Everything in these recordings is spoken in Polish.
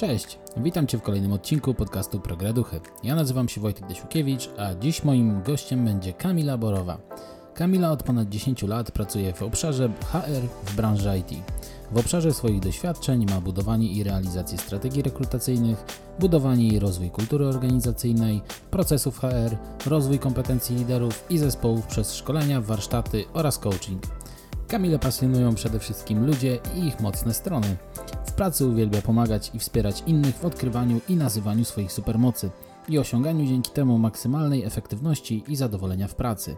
Cześć, witam Cię w kolejnym odcinku podcastu Prograduchy. Ja nazywam się Wojtek Desiukiewicz, a dziś moim gościem będzie Kamila Borowa. Kamila od ponad 10 lat pracuje w obszarze HR w branży IT. W obszarze swoich doświadczeń ma budowanie i realizację strategii rekrutacyjnych, budowanie i rozwój kultury organizacyjnej, procesów HR, rozwój kompetencji liderów i zespołów przez szkolenia, warsztaty oraz coaching. Kamilę pasjonują przede wszystkim ludzie i ich mocne strony. Pracy uwielbia pomagać i wspierać innych w odkrywaniu i nazywaniu swoich supermocy i osiąganiu dzięki temu maksymalnej efektywności i zadowolenia w pracy.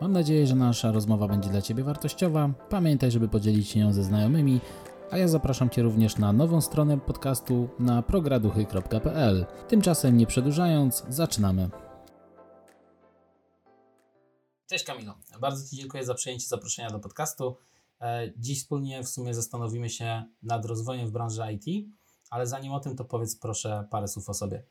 Mam nadzieję, że nasza rozmowa będzie dla Ciebie wartościowa. Pamiętaj, żeby podzielić się ją ze znajomymi, a ja zapraszam Cię również na nową stronę podcastu na prograduchy.pl. Tymczasem nie przedłużając, zaczynamy. Cześć Kamilo, bardzo Ci dziękuję za przyjęcie zaproszenia do podcastu. E, dziś wspólnie w sumie zastanowimy się nad rozwojem w branży IT, ale zanim o tym, to powiedz proszę parę słów o sobie.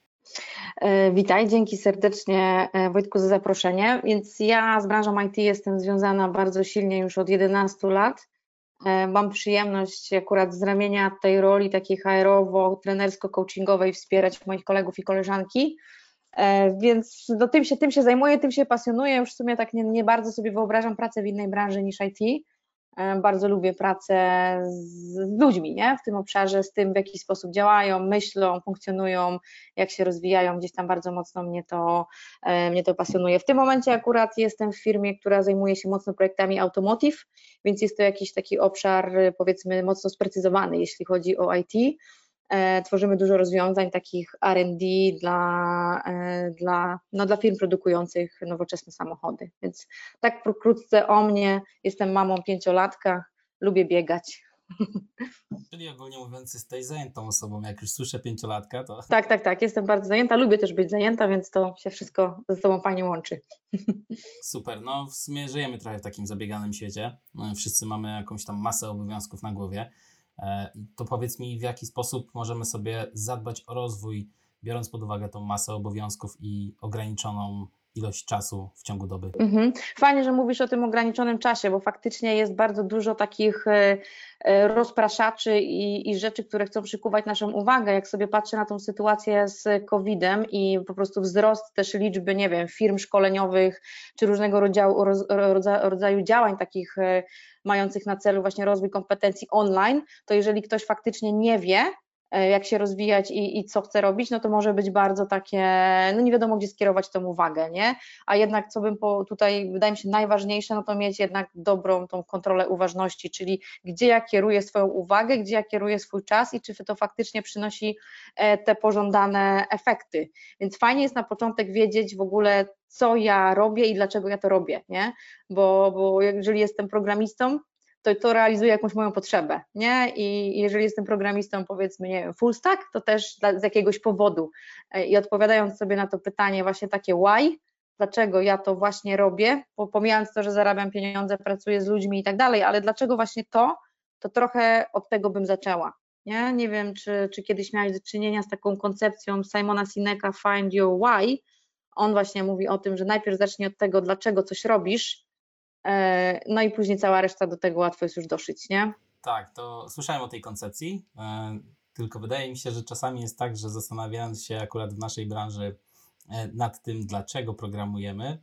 E, witaj, dzięki serdecznie e, Wojtku za zaproszenie. Więc ja z branżą IT jestem związana bardzo silnie już od 11 lat. Mam przyjemność akurat z ramienia tej roli takiej HR-owo-trenersko-coachingowej wspierać moich kolegów i koleżanki więc no, tym, się, tym się zajmuję, tym się pasjonuję. Już w sumie tak nie, nie bardzo sobie wyobrażam pracę w innej branży niż IT. E, bardzo lubię pracę z ludźmi, nie? w tym obszarze, z tym, w jaki sposób działają, myślą, funkcjonują, jak się rozwijają. Gdzieś tam bardzo mocno mnie to, e, mnie to pasjonuje. W tym momencie akurat jestem w firmie, która zajmuje się mocno projektami automotive, więc jest to jakiś taki obszar, powiedzmy, mocno sprecyzowany, jeśli chodzi o IT. E, tworzymy dużo rozwiązań takich RD dla, e, dla, no dla firm produkujących nowoczesne samochody. Więc tak pokrótce o mnie, jestem mamą pięciolatka, lubię biegać. Czyli ogólnie mówiąc, jesteś zajętą osobą. Jak już słyszę pięciolatka, to. Tak, tak, tak. Jestem bardzo zajęta. Lubię też być zajęta, więc to się wszystko ze sobą fajnie łączy. Super. No, w sumie żyjemy trochę w takim zabieganym świecie. No, wszyscy mamy jakąś tam masę obowiązków na głowie. E, to powiedz mi, w jaki sposób możemy sobie zadbać o rozwój, biorąc pod uwagę tą masę obowiązków i ograniczoną ilość czasu w ciągu doby. Mhm. Fajnie, że mówisz o tym ograniczonym czasie, bo faktycznie jest bardzo dużo takich e, e, rozpraszaczy i, i, rzeczy, które chcą przykuwać naszą uwagę. Jak sobie patrzę na tą sytuację z COVID-em i po prostu wzrost też liczby, nie wiem, firm szkoleniowych czy różnego rodzaju, rodzaju działań takich mających na celu właśnie rozwój kompetencji online, to jeżeli ktoś faktycznie nie wie, e, jak się rozwijać i, i, co chce robić, no to może być bardzo takie, no nie wiadomo gdzie skierować tą uwagę, nie? A jednak co bym po, tutaj, wydaje mi się najważniejsze, no to mieć jednak dobrą tą kontrolę uważności, czyli gdzie ja kieruję swoją uwagę, gdzie ja kieruję swój czas i czy to faktycznie przynosi e, te pożądane efekty. Więc fajnie jest na początek wiedzieć w ogóle, co ja robię i dlaczego ja to robię, nie? Bo, bo jeżeli jestem programistą, to to realizuje jakąś moją potrzebę, nie? I jeżeli jestem programistą, powiedzmy, nie wiem, full stack, to też dla, z jakiegoś powodu. E, I odpowiadając sobie na to pytanie, właśnie takie why, dlaczego ja to właśnie robię, pomijając to, że zarabiam pieniądze, pracuję z ludźmi i tak dalej, ale dlaczego właśnie to, to trochę od tego bym zaczęła. Nie, nie wiem, czy, czy kiedyś miałeś do czynienia z taką koncepcją Simona Sineka Find Your Why, on właśnie mówi o tym, że najpierw zacznij od tego, dlaczego coś robisz, no i później cała reszta do tego łatwo jest już doszyć, nie? Tak, to słyszałem o tej koncepcji, e, tylko wydaje mi się, że czasami jest tak, że zastanawiając się akurat w naszej branży e, nad tym, dlaczego programujemy,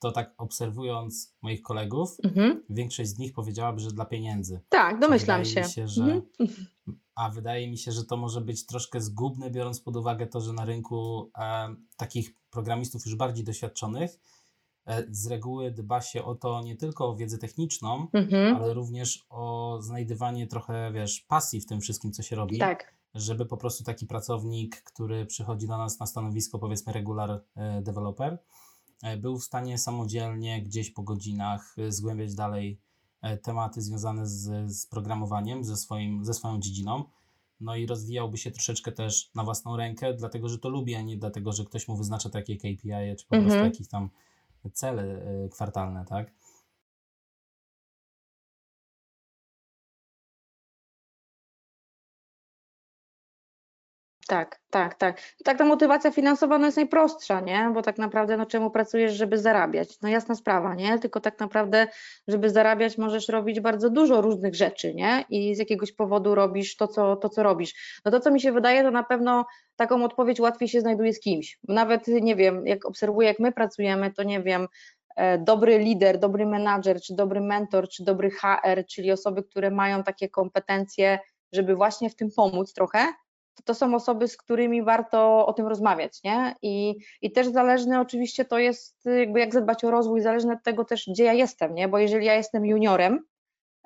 to tak obserwując moich kolegów, mhm. większość z nich powiedziałaby, że dla pieniędzy. Tak, domyślam się. się że, mhm. A wydaje mi się, że to może być troszkę zgubne, biorąc pod uwagę to, że na rynku e, takich programistów już bardziej doświadczonych e, z reguły dba się o to nie tylko o wiedzę techniczną, mhm. ale również o znajdywanie trochę, wiesz, pasji w tym wszystkim, co się robi. Tak. Żeby po prostu taki pracownik, który przychodzi do nas na stanowisko, powiedzmy regular e, developer, E, był w stanie samodzielnie gdzieś po godzinach e, zgłębiać dalej e, tematy związane z, z programowaniem, ze, swoim, ze swoją dziedziną. No i rozwijałby się troszeczkę też na własną rękę, dlatego że to lubi, a nie dlatego, że ktoś mu wyznacza takie KPI, czy po mhm. prostu jakieś tam cele kwartalne, tak? Tak, tak, tak. Tak ta motywacja finansowa no jest najprostsza, nie? Bo tak naprawdę no czemu pracujesz, żeby zarabiać? No jasna sprawa, nie? Tylko tak naprawdę, żeby zarabiać możesz robić bardzo dużo różnych rzeczy, nie? I z jakiegoś powodu robisz to, co, to, co robisz. No to, co mi się wydaje, to na pewno taką odpowiedź łatwiej się znajduje z kimś. Nawet, nie wiem, jak obserwuję, jak my pracujemy, to nie wiem, e, dobry lider, dobry menadżer, czy dobry mentor, czy dobry HR, czyli osoby, które mają takie kompetencje, żeby właśnie w tym pomóc trochę, to, to są osoby, z którymi warto o tym rozmawiać, nie? I, I też zależne oczywiście to jest, jakby jak zadbać o rozwój, zależne od tego też, gdzie ja jestem, nie? Bo jeżeli ja jestem juniorem,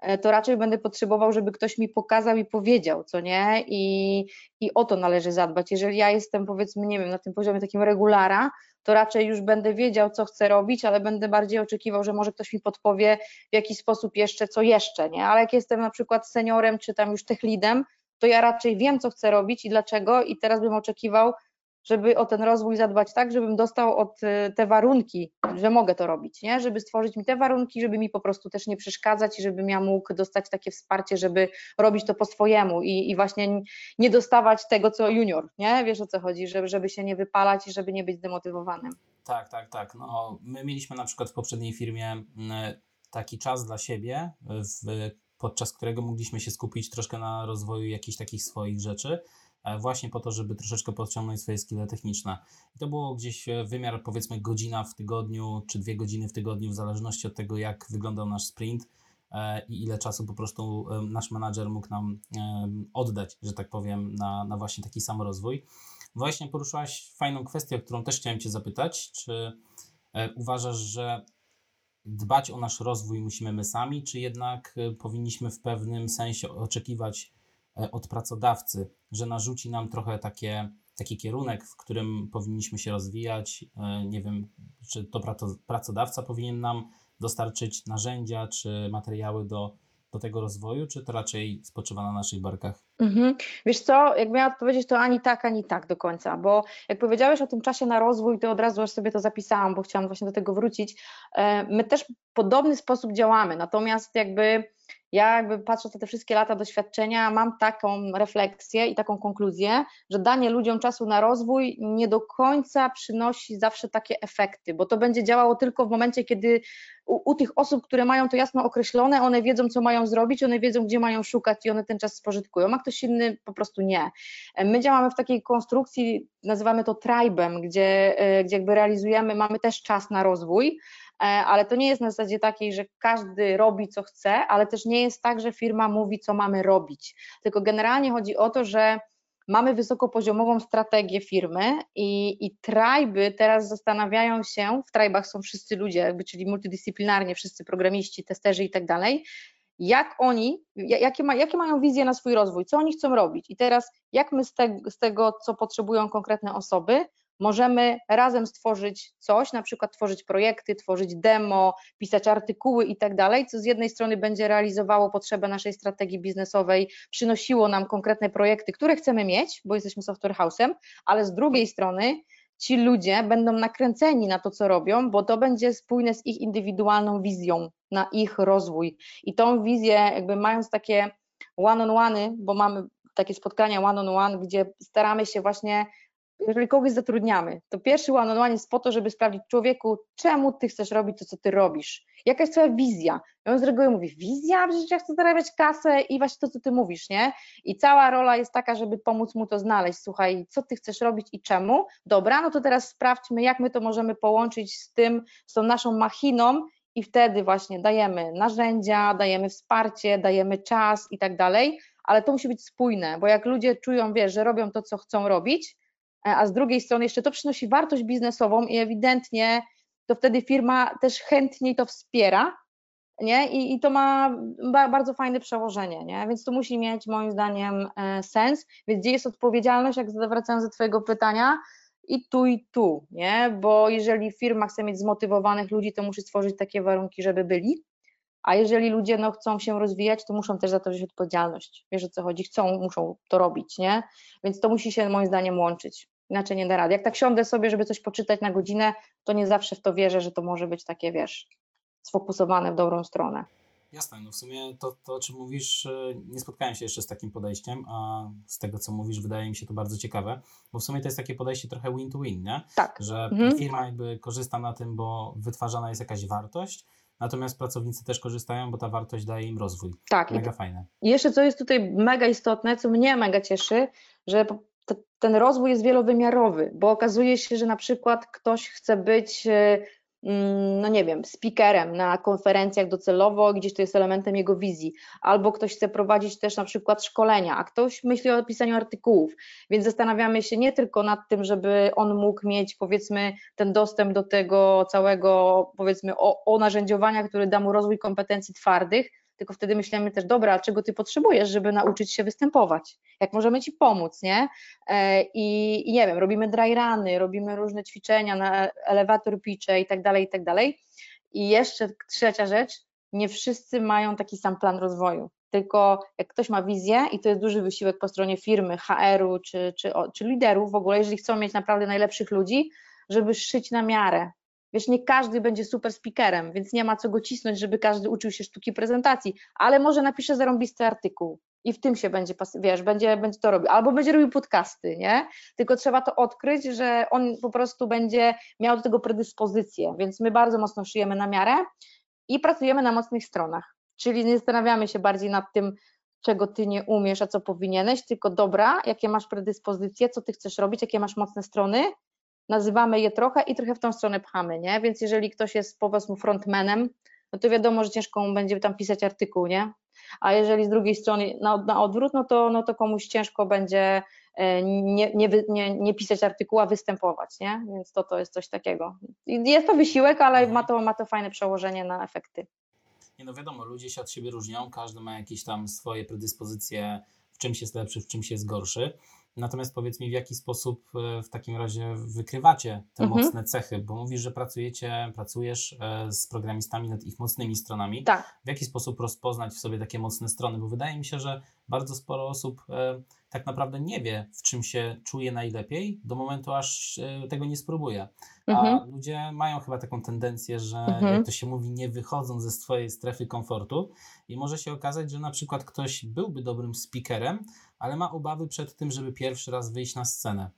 e, to raczej będę potrzebował, żeby ktoś mi pokazał i powiedział, co nie? I, I o to należy zadbać. Jeżeli ja jestem, powiedzmy, nie wiem, na tym poziomie takim regulara, to raczej już będę wiedział, co chcę robić, ale będę bardziej oczekiwał, że może ktoś mi podpowie w jaki sposób jeszcze, co jeszcze, nie? Ale jak jestem na przykład seniorem, czy tam już tech leadem, to ja raczej wiem, co chcę robić i dlaczego, i teraz bym oczekiwał, żeby o ten rozwój zadbać tak, żebym dostał od y, te warunki, że mogę to robić, nie? żeby stworzyć mi te warunki, żeby mi po prostu też nie przeszkadzać i żebym ja mógł dostać takie wsparcie, żeby robić to po swojemu i, i właśnie nie dostawać tego, co junior, nie? Wiesz o co chodzi, żeby, żeby się nie wypalać i żeby nie być zdemotywowanym. Tak, tak, tak. No, my mieliśmy na przykład w poprzedniej firmie mm, taki czas dla siebie, w podczas którego mogliśmy się skupić troszkę na rozwoju jakichś takich swoich rzeczy, e, właśnie po to, żeby troszeczkę podciągnąć swoje skille techniczne. I to było gdzieś e, wymiar powiedzmy godzina w tygodniu, czy dwie godziny w tygodniu, w zależności od tego, jak wyglądał nasz sprint e, i ile czasu po prostu nasz menadżer mógł nam oddać, że tak powiem, na, na właśnie taki sam rozwój. Właśnie poruszyłaś fajną kwestię, o którą też chciałem Cię zapytać. Czy uważasz, że dbać o nasz rozwój musimy my sami, czy jednak e, powinniśmy w pewnym sensie oczekiwać e, od pracodawcy, że narzuci nam trochę takie, taki kierunek, w którym powinniśmy się rozwijać? E, nie wiem, czy to pracodawca powinien nam dostarczyć narzędzia czy materiały do do tego rozwoju, czy to raczej spoczywa na naszych barkach? Mhm. Wiesz co, jak miałam odpowiedzieć, to ani tak, ani tak do końca, bo jak powiedziałeś o tym czasie na rozwój, to od razu sobie to zapisałam, bo chciałam właśnie do tego wrócić. E, my też w podobny sposób działamy, natomiast jakby ja jakby patrząc na te wszystkie lata doświadczenia, mam taką refleksję i taką konkluzję, że danie ludziom czasu na rozwój nie do końca przynosi zawsze takie efekty, bo to będzie działało tylko w momencie, kiedy u, u, tych osób, które mają to jasno określone, one wiedzą, co mają zrobić, one wiedzą, gdzie mają szukać i one ten czas spożytkują, a ktoś inny po prostu nie. My działamy w takiej konstrukcji, nazywamy to tribem, gdzie, e, gdzie jakby realizujemy, mamy też czas na rozwój, ale to nie jest na zasadzie takiej, że każdy robi co chce, ale też nie jest tak, że firma mówi, co mamy robić. Tylko generalnie chodzi o to, że mamy wysokopoziomową strategię firmy i, i teraz zastanawiają się, w trajbach są wszyscy ludzie, jakby, czyli multidyscyplinarnie, wszyscy programiści, testerzy i tak dalej, jak oni, jakie, ma, jakie mają wizje na swój rozwój, co oni chcą robić i teraz jak my z, te, z tego, co potrzebują konkretne osoby, możemy razem stworzyć coś, na przykład tworzyć projekty, tworzyć demo, pisać artykuły i tak dalej, co z jednej strony będzie realizowało potrzebę naszej strategii biznesowej, przynosiło nam konkretne projekty, które chcemy mieć, bo jesteśmy software house'em, ale z drugiej strony ci ludzie będą nakręceni na to, co robią, bo to będzie spójne z ich indywidualną wizją na ich rozwój. I tą wizję, jakby mając takie one-on-one, bo mamy takie spotkania one-on-one, gdzie staramy się właśnie jeżeli kogoś zatrudniamy, to pierwszy one on one jest po to, żeby sprawdzić człowieku, czemu ty chcesz robić to, co ty robisz. Jaka jest twoja wizja? I on z reguły mówi, wizja? Przecież ja chcę zarabiać kasę i właśnie to, co ty mówisz, nie? I cała rola jest taka, żeby pomóc mu to znaleźć. Słuchaj, co ty chcesz robić i czemu? Dobra, no to teraz sprawdźmy, jak my to możemy połączyć z tym, z tą naszą machiną i wtedy właśnie dajemy narzędzia, dajemy wsparcie, dajemy czas i tak dalej, ale to musi być spójne, bo jak ludzie czują, że robią to, co chcą robić, a z drugiej strony jeszcze to przynosi wartość biznesową i ewidentnie to wtedy firma też chętniej to wspiera, nie? I, i to ma bardzo fajne przełożenie, nie? Więc to musi mieć moim zdaniem e, sens. Więc gdzie jest odpowiedzialność, jak wracając do Twojego pytania, i tu, i tu, nie? Bo jeżeli firma chce mieć zmotywowanych ludzi, to musi stworzyć takie warunki, żeby byli, a jeżeli ludzie no, chcą się rozwijać, to muszą też za to wziąć odpowiedzialność. Wiesz o co chodzi? Chcą, muszą to robić, nie? Więc to musi się moim zdaniem łączyć inaczej nie da rady. Jak tak siądę sobie, żeby coś poczytać na godzinę, to nie zawsze w to wierzę, że to może być takie, wiesz, sfokusowane w dobrą stronę. Jasne, no w sumie to, to, o czym mówisz, e, nie spotkałem się jeszcze z takim podejściem, a z tego, co mówisz, wydaje mi się to bardzo ciekawe, bo w sumie to jest takie podejście trochę win-to-win, nie? Tak. Że mhm. firma jakby korzysta na tym, bo wytwarzana jest jakaś wartość, natomiast pracownicy też korzystają, bo ta wartość daje im rozwój. Tak. Mega fajne. I jeszcze co jest tutaj mega istotne, co mnie mega cieszy, że ten rozwój jest wielowymiarowy, bo okazuje się, że na przykład ktoś chce być e, Mm, no nie wiem, speakerem na konferencjach docelowo, gdzieś to jest elementem jego wizji, albo ktoś chce prowadzić też na przykład szkolenia, a ktoś myśli o pisaniu artykułów, więc zastanawiamy się nie tylko nad tym, żeby on mógł mieć powiedzmy ten dostęp do tego całego powiedzmy o, o narzędziowania, które da mu rozwój kompetencji twardych, tylko wtedy myślimy też, dobra, czego ty potrzebujesz, żeby nauczyć się występować, jak możemy ci pomóc, nie? E, I, i nie wiem, robimy dry runy, robimy różne ćwiczenia na elevator pitche i tak dalej, i tak dalej. I jeszcze trzecia rzecz, nie wszyscy mają taki sam plan rozwoju, tylko jak ktoś ma wizję i to jest duży wysiłek po stronie firmy, HR-u czy, czy, czy liderów w ogóle, jeżeli chcą mieć naprawdę najlepszych ludzi, żeby szyć na miarę, Wiesz, nie każdy będzie super speakerem, więc nie ma co go cisnąć, żeby każdy uczył się sztuki prezentacji, ale może napisze zarąbisty artykuł i w tym się będzie, wiesz, będzie, będzie to robił, albo będzie robił podcasty, nie? Tylko trzeba to odkryć, że on po prostu będzie miał do tego predyspozycję, więc my bardzo mocno szyjemy na miarę i pracujemy na mocnych stronach, czyli nie zastanawiamy się bardziej nad tym, czego ty nie umiesz, a co powinieneś, tylko dobra, jakie masz predyspozycje, co ty chcesz robić, jakie masz mocne strony, nazywamy je trochę i trochę w tą stronę pchamy, nie? Więc jeżeli ktoś jest powiedzmy frontmanem, no to wiadomo, że ciężko będzie tam pisać artykuł, nie? A jeżeli z drugiej strony na, na odwrót, no to, no to komuś ciężko będzie e, nie, nie, nie, nie pisać artykułu, a występować, nie? Więc to, to jest coś takiego. Jest to wysiłek, ale ma to, ma to fajne przełożenie na efekty. Nie no wiadomo, ludzie się od siebie różnią, każdy ma jakieś tam swoje predyspozycje, w czymś jest lepszy, w czymś jest gorszy. Natomiast powiedz mi, w jaki sposób e, w takim razie wykrywacie te mhm. mocne cechy, bo mówisz, że pracujecie, pracujesz e, z programistami nad ich mocnymi stronami. Tak. W jaki sposób rozpoznać w sobie takie mocne strony? Bo wydaje mi się, że bardzo sporo osób e, tak naprawdę nie wie, w czym się czuje najlepiej, do momentu, aż tego nie spróbuje. A mhm. ludzie mają chyba taką tendencję, że mhm. jak to się mówi, nie wychodzą ze swojej strefy komfortu i może się okazać, że na przykład ktoś byłby dobrym speakerem, ale ma obawy przed tym, żeby pierwszy raz wyjść na scenę.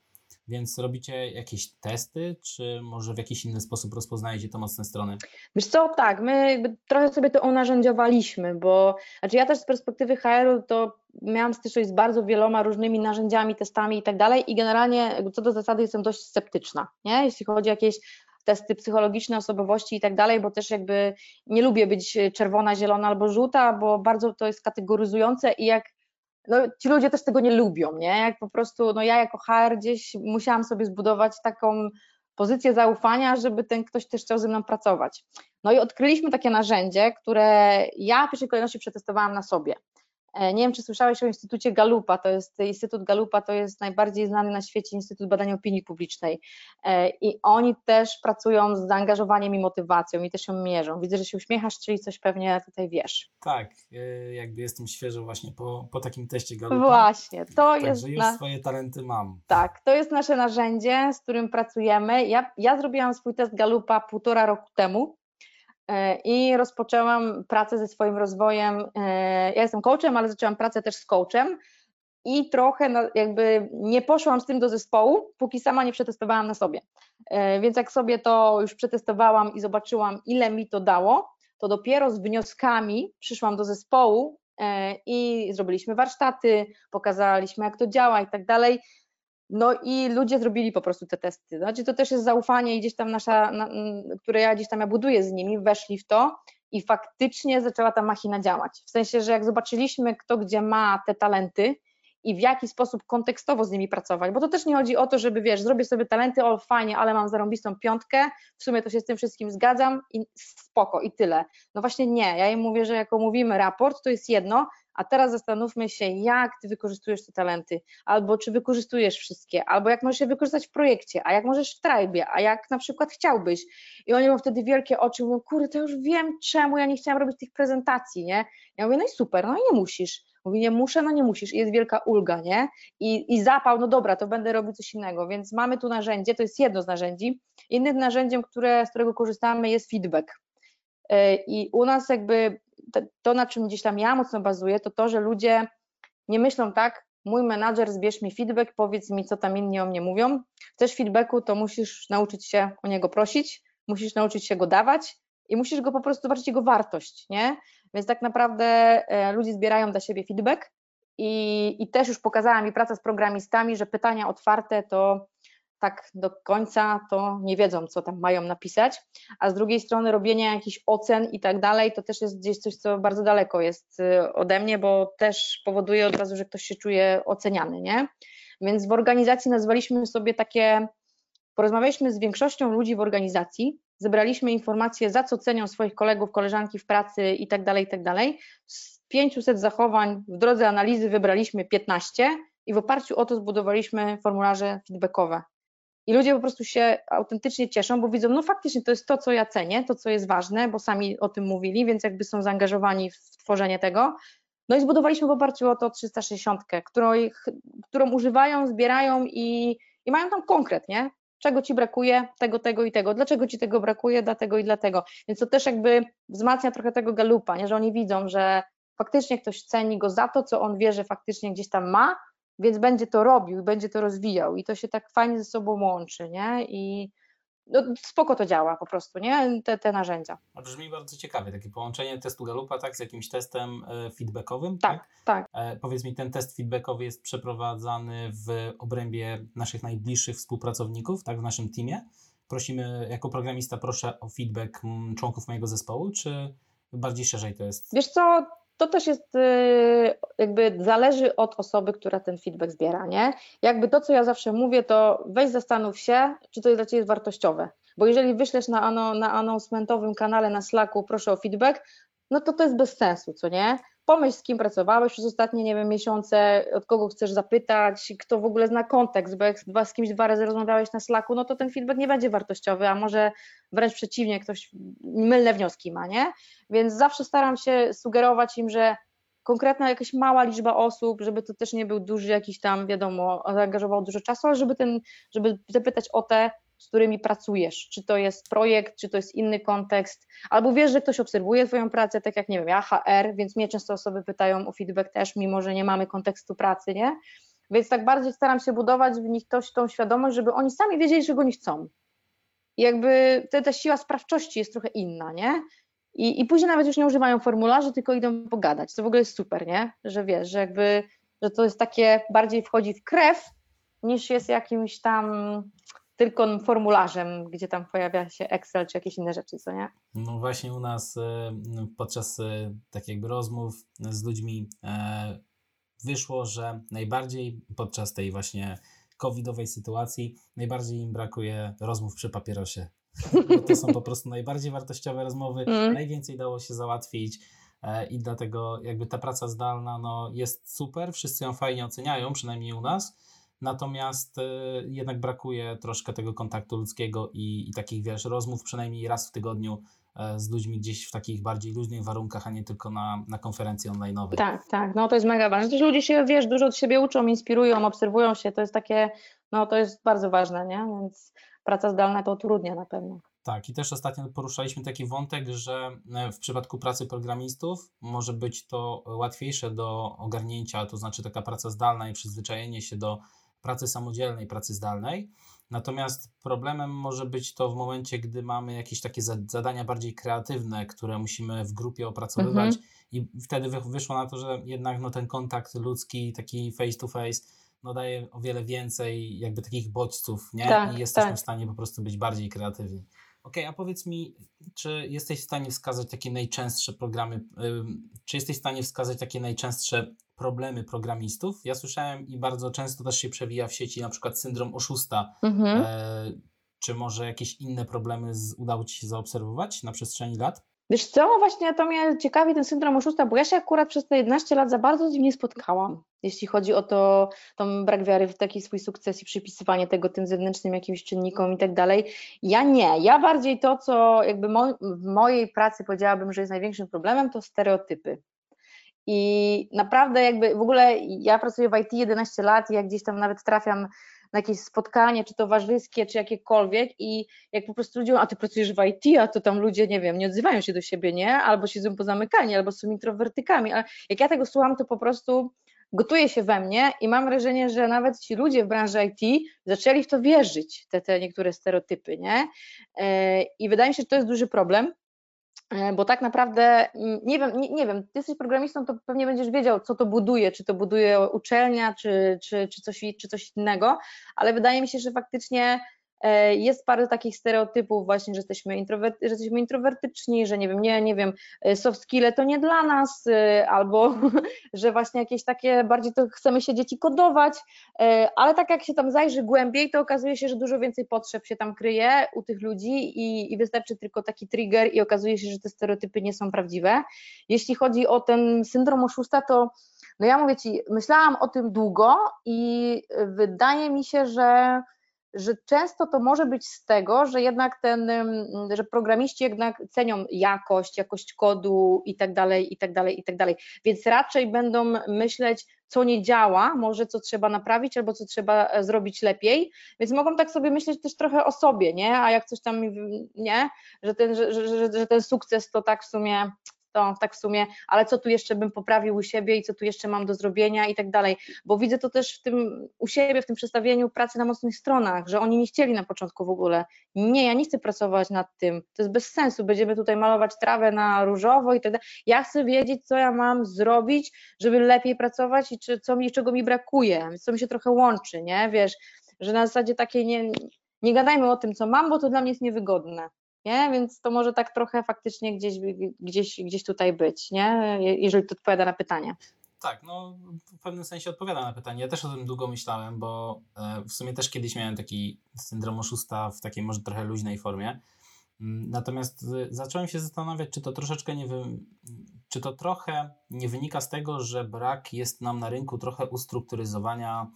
Więc robicie jakieś testy, czy może w jakiś inny sposób rozpoznajecie te mocne strony? Wiesz co, tak, my trochę sobie to unarzędziowaliśmy, bo znaczy ja też z perspektywy HR-u to miałam styczność z bardzo wieloma różnymi narzędziami, testami i tak dalej i generalnie co do zasady jestem dość sceptyczna, nie? jeśli chodzi o jakieś testy psychologiczne, osobowości i tak dalej, bo też jakby nie lubię być czerwona, zielona albo żółta, bo bardzo to jest kategoryzujące i jak no, ci ludzie też tego nie lubią, nie? Jak po prostu, no ja jako HR gdzieś musiałam sobie zbudować taką pozycję zaufania, żeby ten ktoś też chciał ze mną pracować. No i odkryliśmy takie narzędzie, które ja w pierwszej kolejności przetestowałam na sobie. E, nie wiem, czy słyszałeś o Instytucie Galupa, to jest Instytut Galupa, to jest najbardziej znany na świecie Instytut Badania Opinii Publicznej e, i oni też pracują z zaangażowaniem i motywacją i też ją mierzą. Widzę, że się uśmiechasz, czyli coś pewnie tutaj wiesz. Tak, e, jakby jestem świeżo właśnie po, po takim teście Galupa. Właśnie, to Także jest... już na... swoje talenty mam. Tak, to jest nasze narzędzie, z którym pracujemy. Ja, ja zrobiłam swój test Galupa półtora roku temu, i rozpoczęłam pracę ze swoim rozwojem. E, ja jestem coachem, ale zaczęłam pracę też z coachem i trochę jakby nie poszłam z tym do zespołu, póki sama nie przetestowałam na sobie. E, więc jak sobie to już przetestowałam i zobaczyłam, ile mi to dało, to dopiero z wnioskami przyszłam do zespołu i zrobiliśmy warsztaty, pokazaliśmy, jak to działa i tak dalej. No i ludzie zrobili po prostu te testy. Znaczy to też jest zaufanie i gdzieś tam nasza, na, które ja gdzieś tam ja buduję z nimi, weszli w to i faktycznie zaczęła ta machina działać. W sensie, że jak zobaczyliśmy, kto gdzie ma te talenty i w jaki sposób kontekstowo z nimi pracować, bo to też nie chodzi o to, żeby wiesz, zrobię sobie talenty, o fajnie, ale mam zarąbistą piątkę, w sumie to się z tym wszystkim zgadzam i spoko i tyle. No właśnie nie, ja im mówię, że jako mówimy raport, to jest jedno, a teraz zastanówmy się, jak ty wykorzystujesz te talenty, albo czy wykorzystujesz wszystkie, albo jak możesz je wykorzystać w projekcie, a jak możesz w trajbie, a jak na przykład chciałbyś. I oni mają wtedy wielkie oczy, mówią, kurde, to już wiem, czemu ja nie chciałam robić tych prezentacji, nie? Ja mówię, no i super, no i nie musisz. Mówi, nie muszę, no nie musisz. I jest wielka ulga, nie? I, I zapał, no dobra, to będę robił coś innego. Więc mamy tu narzędzie, to jest jedno z narzędzi. Innym narzędziem, które, z którego korzystamy jest feedback. E, I u nas jakby to, na czym gdzieś tam ja mocno bazuję, to to, że ludzie nie myślą tak, mój menadżer, zbierz mi feedback, powiedz mi, co tam inni o mnie mówią. Chcesz feedbacku, to musisz nauczyć się o niego prosić, musisz nauczyć się go dawać i musisz go po prostu zobaczyć jego wartość, nie? Więc tak naprawdę e, ludzie zbierają dla siebie feedback i, i też już pokazała mi praca z programistami, że pytania otwarte to tak do końca to nie wiedzą, co tam mają napisać, a z drugiej strony robienie jakichś ocen i tak dalej, to też jest gdzieś coś, co bardzo daleko jest y, ode mnie, bo też powoduje od razu, że ktoś się czuje oceniany, nie? Więc w organizacji nazwaliśmy sobie takie, porozmawialiśmy z większością ludzi w organizacji, zebraliśmy informacje, za co cenią swoich kolegów, koleżanki w pracy i tak dalej, i tak dalej. Z 500 zachowań w drodze analizy wybraliśmy 15 i w oparciu o to zbudowaliśmy formularze feedbackowe. I ludzie po prostu się autentycznie cieszą, bo widzą, no faktycznie to jest to, co ja cenię, to, co jest ważne, bo sami o tym mówili, więc jakby są zaangażowani w tworzenie tego. No i zbudowaliśmy w oparciu o to 360, którą, którą używają, zbierają i, i mają tam konkret, nie? Czego ci brakuje, tego, tego i tego. Dlaczego ci tego brakuje, dlatego i dlatego. Więc to też jakby wzmacnia trochę tego galupa, nie? że oni widzą, że faktycznie ktoś ceni go za to, co on wie, że faktycznie gdzieś tam ma, więc będzie to robił i będzie to rozwijał i to się tak fajnie ze sobą łączy, nie? I no, spoko to działa po prostu, nie? Te, te narzędzia. A brzmi bardzo ciekawie, takie połączenie testu Galupa tak, z jakimś testem e, feedbackowym, tak? Tak, tak. E, powiedz mi, ten test feedbackowy jest przeprowadzany w obrębie naszych najbliższych współpracowników, tak, w naszym teamie? Prosimy, jako programista proszę o feedback członków mojego zespołu, czy bardziej szerzej to jest? Wiesz co, to też jest y, jakby zależy od osoby, która ten feedback zbiera, nie? Jakby to, co ja zawsze mówię, to weź zastanów się, czy to dla Ciebie wartościowe, bo jeżeli wyślesz na, na announcementowym kanale na Slacku proszę o feedback, no to to jest bez sensu, co nie? Pomyśl, z kim pracowałeś przez ostatnie, nie wiem, miesiące, od kogo chcesz zapytać, kto w ogóle zna kontekst, bo jak z kimś dwa razy rozmawiałeś na Slacku, no to ten feedback nie będzie wartościowy, a może wręcz przeciwnie, ktoś mylne wnioski ma, nie? Więc zawsze staram się sugerować im, że konkretna jakaś mała liczba osób, żeby to też nie był duży jakiś tam, wiadomo, zaangażował dużo czasu, ale żeby ten, żeby zapytać o te z którymi pracujesz, czy to jest projekt, czy to jest inny kontekst, albo wiesz, że ktoś obserwuje Twoją pracę, tak jak nie wiem, ja HR, więc mnie często osoby pytają o feedback też, mimo że nie mamy kontekstu pracy, nie? Więc tak bardziej staram się budować w nich też tą świadomość, żeby oni sami wiedzieli, czego oni chcą. I jakby ta, ta siła sprawczości jest trochę inna, nie? I, I później nawet już nie używają formularzy, tylko idą pogadać. To w ogóle jest super, nie? Że wiesz, że jakby, że to jest takie, bardziej wchodzi w krew, niż jest jakimś tam tylko formularzem, gdzie tam pojawia się Excel czy jakieś inne rzeczy, co nie? No właśnie u nas e, podczas e, tak jakby rozmów z ludźmi e, wyszło, że najbardziej podczas tej właśnie covidowej sytuacji najbardziej im brakuje rozmów przy papierosie. Bo to są po prostu najbardziej wartościowe rozmowy, mm. najwięcej dało się załatwić i dlatego jakby ta praca zdalna no, jest super, wszyscy ją fajnie oceniają, przynajmniej u nas, Natomiast y, jednak brakuje troszkę tego kontaktu ludzkiego i, i takich, wiesz, rozmów przynajmniej raz w tygodniu e, z ludźmi gdzieś w takich bardziej luźnych warunkach, a nie tylko na, na konferencji online'owej. Tak, tak, no to jest mega ważne. Też ludzie się, wiesz, dużo od siebie uczą, inspirują, obserwują się, to jest takie, no to jest bardzo ważne, nie? Więc praca zdalna to utrudnia na pewno. Tak, i też ostatnio poruszaliśmy taki wątek, że e, w przypadku pracy programistów może być to łatwiejsze do ogarnięcia, to znaczy taka praca zdalna i przyzwyczajenie się do pracy samodzielnej, pracy zdalnej. Natomiast problemem może być to w momencie, gdy mamy jakieś takie zadania bardziej kreatywne, które musimy w grupie opracowywać, mhm. i wtedy wyszło na to, że jednak no, ten kontakt ludzki, taki face to face, no, daje o wiele więcej jakby takich bodźców, nie? Tak, I jesteśmy tak. w stanie po prostu być bardziej kreatywni. Ok, a powiedz mi, czy jesteś w stanie wskazać takie najczęstsze programy, czy jesteś w stanie wskazać takie najczęstsze problemy programistów? Ja słyszałem i bardzo często też się przewija w sieci na przykład syndrom oszusta. Mhm. E, czy może jakieś inne problemy z, udało Ci się zaobserwować na przestrzeni lat? Wiesz co, właśnie to mnie ciekawi ten syndrom oszusta, bo ja się akurat przez te 11 lat za bardzo z nim nie spotkałam, jeśli chodzi o to, tą brak wiary w taki swój sukces i przypisywanie tego tym zewnętrznym jakimś czynnikom i tak dalej. Ja nie, ja bardziej to, co jakby mo w mojej pracy powiedziałabym, że jest największym problemem, to stereotypy. I naprawdę jakby w ogóle ja pracuję w IT 11 lat i jak gdzieś tam nawet trafiam na jakieś spotkanie, czy towarzyskie, czy jakiekolwiek i jak po prostu ludzie, a ty pracujesz w IT, a to tam ludzie, nie wiem, nie odzywają się do siebie, nie? Albo siedzą pozamykani, albo są introwertykami, ale jak ja tego słucham, to po prostu gotuje się we mnie i mam wrażenie, że nawet ci ludzie w branży IT zaczęli w to wierzyć, te, te niektóre stereotypy, nie? E, I wydaje mi się, że to jest duży problem, bo tak naprawdę, mm, nie wiem, nie, nie, wiem, ty jesteś programistą, to pewnie będziesz wiedział, co to buduje, czy to buduje uczelnia, czy, czy, czy, coś, czy coś innego, ale wydaje mi się, że faktycznie E, jest parę takich stereotypów właśnie, że jesteśmy, introwerty, że jesteśmy introwertyczni, że nie wiem, nie, nie wiem, e, soft skille to nie dla nas, e, albo że właśnie jakieś takie bardziej to chcemy się dzieci kodować, ale tak jak się tam zajrzy głębiej, to okazuje się, że dużo więcej potrzeb się tam kryje u tych ludzi i, i wystarczy tylko taki trigger i okazuje się, że te stereotypy nie są prawdziwe. Jeśli chodzi o ten syndrom oszusta, to no ja mówię Ci, myślałam o tym długo i wydaje mi się, że że często to może być z tego, że jednak ten, że programiści jednak cenią jakość, jakość kodu i tak dalej, i tak dalej, i tak dalej. Więc raczej będą myśleć, co nie działa, może co trzeba naprawić, albo co trzeba e, zrobić lepiej, więc mogą tak sobie myśleć też trochę o sobie, nie? A jak coś tam, nie? Że ten, że, że, że ten sukces to tak w sumie to tak w sumie, ale co tu jeszcze bym poprawił u siebie i co tu jeszcze mam do zrobienia i tak dalej, bo widzę to też w tym, u siebie w tym przestawieniu pracy na mocnych stronach, że oni nie chcieli na początku w ogóle, nie, ja nie chcę pracować nad tym, to jest bez sensu, będziemy tutaj malować trawę na różowo i tak dalej, ja chcę wiedzieć, co ja mam zrobić, żeby lepiej pracować i czy, co mi, czego mi brakuje, co mi się trochę łączy, nie, wiesz, że na zasadzie takiej nie, nie gadajmy o tym, co mam, bo to dla mnie jest niewygodne nie? Więc to może tak trochę faktycznie gdzieś, gdzieś, gdzieś tutaj być, nie? Jeżeli to odpowiada na pytanie. Tak, no w pewnym sensie odpowiada na pytanie. Ja też o tym długo myślałem, bo e, w sumie też kiedyś miałem taki syndrom oszusta w takiej może trochę luźnej formie. Mm, natomiast e, zacząłem się zastanawiać, czy to troszeczkę nie wy... czy to trochę nie wynika z tego, że brak jest nam na rynku trochę ustrukturyzowania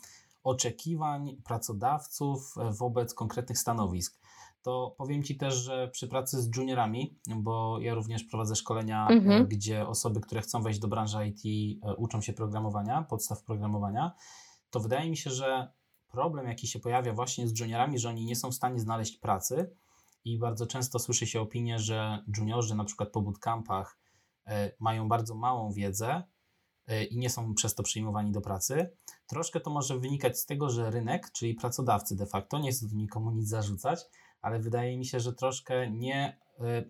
oczekiwań pracodawców e, wobec konkretnych stanowisk to powiem Ci też, że przy pracy z juniorami, bo ja również prowadzę szkolenia, e, mhm. gdzie osoby, które chcą wejść do branży IT, e, uczą się programowania, podstaw programowania, to wydaje mi się, że problem, jaki się pojawia właśnie z juniorami, że oni nie są w stanie znaleźć pracy i bardzo często słyszy się opinię, że juniorzy na przykład po bootcampach e, mają bardzo małą wiedzę i nie są przez to przyjmowani do pracy. Troszkę to może wynikać z tego, że rynek, czyli pracodawcy de facto, nie chcę tu nikomu nic zarzucać, ale wydaje mi się, że troszkę nie e,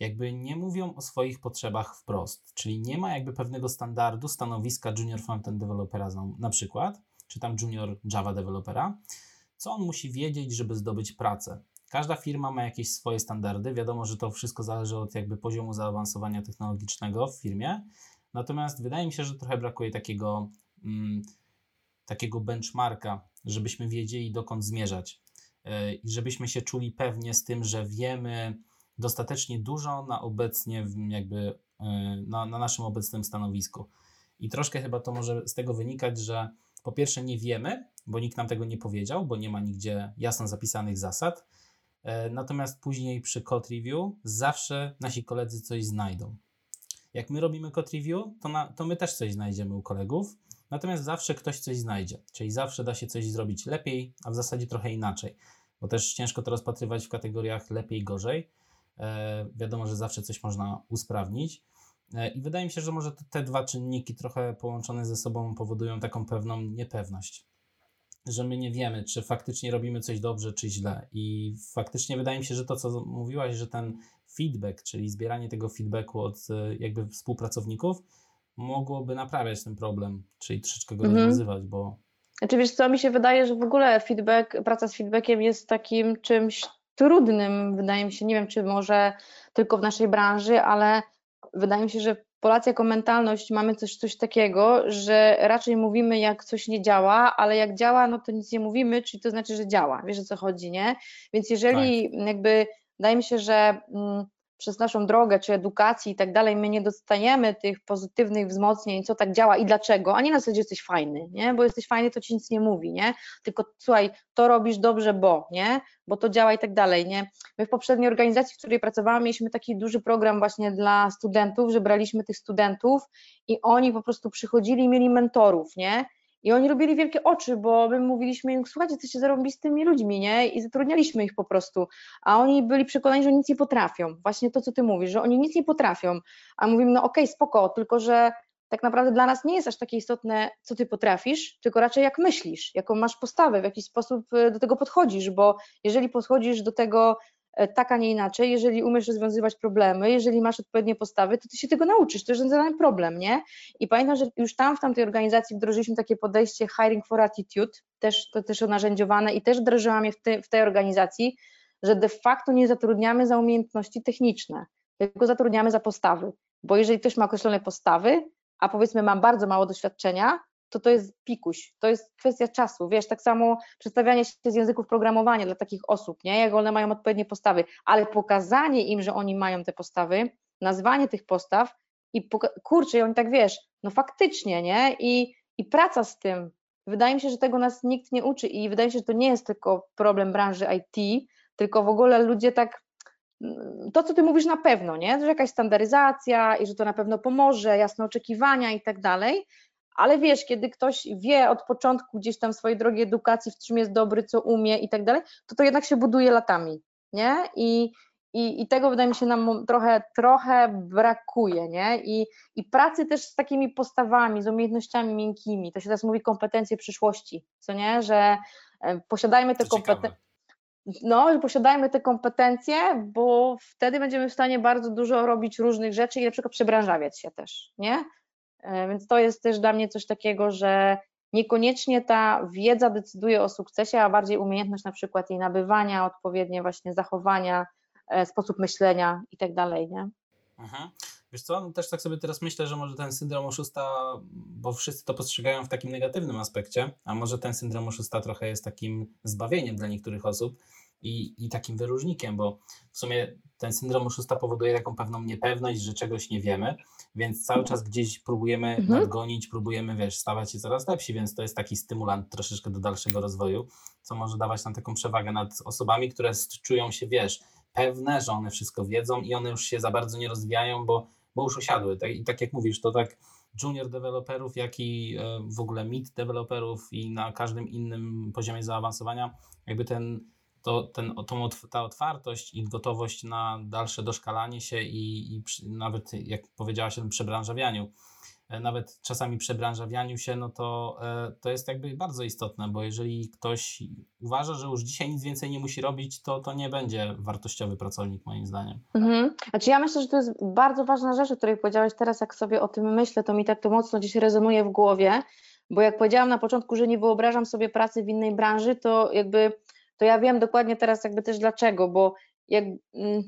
jakby nie mówią o swoich potrzebach wprost, czyli nie ma jakby pewnego standardu stanowiska junior frontend developera na przykład, czy tam junior Java developera, co on musi wiedzieć, żeby zdobyć pracę. Każda firma ma jakieś swoje standardy. Wiadomo, że to wszystko zależy od jakby poziomu zaawansowania technologicznego w firmie. Natomiast wydaje mi się, że trochę brakuje takiego, mm, takiego benchmarka, żebyśmy wiedzieli, dokąd zmierzać. E, i żebyśmy się czuli pewnie z tym, że wiemy dostatecznie dużo na obecnie jakby e, na, na naszym obecnym stanowisku. I troszkę chyba to może z tego wynikać, że po pierwsze nie wiemy, bo nikt nam tego nie powiedział, bo nie ma nigdzie jasno zapisanych zasad. E, natomiast później przy code review zawsze nasi koledzy coś znajdą. Jak my robimy code review, to, na, to my też coś znajdziemy u kolegów, Natomiast zawsze ktoś coś znajdzie, czyli zawsze da się coś zrobić lepiej, a w zasadzie trochę inaczej, bo też ciężko to rozpatrywać w kategoriach lepiej, gorzej. E, wiadomo, że zawsze coś można usprawnić. E, I wydaje mi się, że może te dwa czynniki trochę połączone ze sobą powodują taką pewną niepewność, że my nie wiemy, czy faktycznie robimy coś dobrze, czy źle. I faktycznie wydaje mi się, że to, co mówiłaś, że ten feedback, czyli zbieranie tego feedbacku od e, jakby współpracowników, mogłoby naprawiać ten problem, czyli troszeczkę go mhm. rozwiązywać, bo... Znaczy wiesz co, mi się wydaje, że w ogóle feedback, praca z feedbackiem jest takim czymś trudnym, wydaje mi się, nie wiem czy może tylko w naszej branży, ale wydaje mi się, że Polacy jako mentalność mamy coś, coś takiego, że raczej mówimy jak coś nie działa, ale jak działa, no to nic nie mówimy, czyli to znaczy, że działa, wiesz o co chodzi, nie? Więc jeżeli tak. jakby, wydaje mi się, że mm, przez naszą drogę czy edukację i tak dalej, my nie dostajemy tych pozytywnych wzmocnień, co tak działa i dlaczego, a nie na zasadzie jesteś fajny, nie? Bo jesteś fajny, to ci nic nie mówi, nie? Tylko słuchaj, to robisz dobrze, bo, nie? Bo to działa i tak dalej, nie? My w poprzedniej organizacji, w której pracowałam, mieliśmy taki duży program właśnie dla studentów, że braliśmy tych studentów i oni po prostu przychodzili i mieli mentorów, nie? I oni robili wielkie oczy, bo my mówiliśmy im, słuchajcie, jesteście zarąbistymi ludźmi, nie? I zatrudnialiśmy ich po prostu. A oni byli przekonani, że nic nie potrafią. Właśnie to, co ty mówisz, że oni nic nie potrafią. A mówimy, no okej, okay, spoko, tylko że tak naprawdę dla nas nie jest aż takie istotne, co ty potrafisz, tylko raczej jak myślisz, jaką masz postawę, w jaki sposób e, do tego podchodzisz, bo jeżeli podchodzisz do tego tak, a nie inaczej, jeżeli umiesz rozwiązywać problemy, jeżeli masz odpowiednie postawy, to ty się tego nauczysz, to jest żaden problem, nie? I pamiętam, że już tam w tamtej organizacji wdrożyliśmy takie podejście hiring for attitude, też, to też narzędziowane i też wdrożyłam je w, te, w tej organizacji, że de facto nie zatrudniamy za umiejętności techniczne, tylko zatrudniamy za postawy, bo jeżeli ktoś ma określone postawy, a powiedzmy mam bardzo mało doświadczenia, to to jest pikuś, to jest kwestia czasu, wiesz, tak samo przedstawianie się z języków programowania dla takich osób, nie, jak one mają odpowiednie postawy, ale pokazanie im, że oni mają te postawy, nazwanie tych postaw i kurczę, i oni tak, wiesz, no faktycznie, nie, i, i praca z tym, wydaje mi się, że tego nas nikt nie uczy i wydaje mi się, że to nie jest tylko problem branży IT, tylko w ogóle ludzie tak to, co ty mówisz na pewno, nie? Że jakaś standaryzacja i że to na pewno pomoże, jasne oczekiwania i tak dalej, ale wiesz, kiedy ktoś wie od początku gdzieś tam swojej drogi edukacji, w czym jest dobry, co umie i tak dalej, to to jednak się buduje latami, nie? I, i, i tego wydaje mi się nam trochę, trochę brakuje, nie? I, I pracy też z takimi postawami, z umiejętnościami miękkimi, to się teraz mówi kompetencje przyszłości, co nie? Że e, posiadajmy te kompetencje no, posiadajmy te kompetencje, bo wtedy będziemy w stanie bardzo dużo robić różnych rzeczy i na przykład przebranżawiać się też, nie? E, więc to jest też dla mnie coś takiego, że niekoniecznie ta wiedza decyduje o sukcesie, a bardziej umiejętność na przykład jej nabywania, odpowiednie właśnie zachowania, e, sposób myślenia i tak dalej, nie? Mhm. Wiesz co, no też tak sobie teraz myślę, że może ten syndrom oszusta, bo wszyscy to postrzegają w takim negatywnym aspekcie, a może ten syndrom oszusta trochę jest takim zbawieniem dla niektórych osób i, i takim wyróżnikiem, bo w sumie ten syndrom oszusta powoduje taką pewną niepewność, że czegoś nie wiemy, więc cały czas gdzieś próbujemy mhm. nadgonić, próbujemy, wiesz, stawać się coraz lepsi, więc to jest taki stymulant troszeczkę do dalszego rozwoju, co może dawać nam taką przewagę nad osobami, które czują się, wiesz, pewne, że one wszystko wiedzą i one już się za bardzo nie rozwijają, bo bo już osiadły. Tak, I tak jak mówisz, to tak junior deweloperów, jak i e, w ogóle mid deweloperów i na każdym innym poziomie zaawansowania, jakby ten, to, ten, tą, ta otwartość i gotowość na dalsze doszkalanie się i, i przy, nawet, jak powiedziałaś tym przebranżawianiu, E, nawet czasami przebranżawianiu się, no to, e, to jest jakby bardzo istotne, bo jeżeli ktoś uważa, że już dzisiaj nic więcej nie musi robić, to to nie będzie wartościowy pracownik moim zdaniem. Mhm. Znaczy ja myślę, że to jest bardzo ważna rzecz, o której powiedziałeś teraz, jak sobie o tym myślę, to mi tak to mocno dziś rezonuje w głowie, bo jak powiedziałam na początku, że nie wyobrażam sobie pracy w innej branży, to jakby to ja wiem dokładnie teraz jakby też dlaczego, bo jak mm,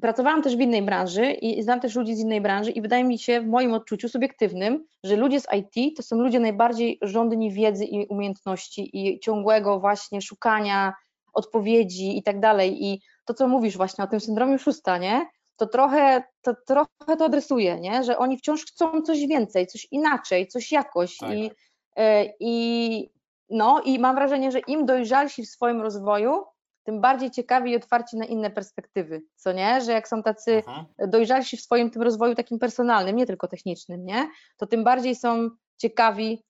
Pracowałam też w innej branży i znam też ludzi z innej branży i wydaje mi się w moim odczuciu subiektywnym, że ludzie z IT to są ludzie najbardziej żądni wiedzy i umiejętności i ciągłego właśnie szukania odpowiedzi i tak dalej i to, co mówisz właśnie o tym syndromie szósta, nie? To trochę to, trochę to adresuje, nie? Że oni wciąż chcą coś więcej, coś inaczej, coś jakoś tak. i, e, i no i mam wrażenie, że im dojrzalsi w swoim rozwoju, tym bardziej ciekawi i otwarci na inne perspektywy, co nie? Że jak są tacy Aha. dojrzalsi w swoim tym rozwoju takim personalnym, nie tylko technicznym, nie? To tym bardziej są ciekawi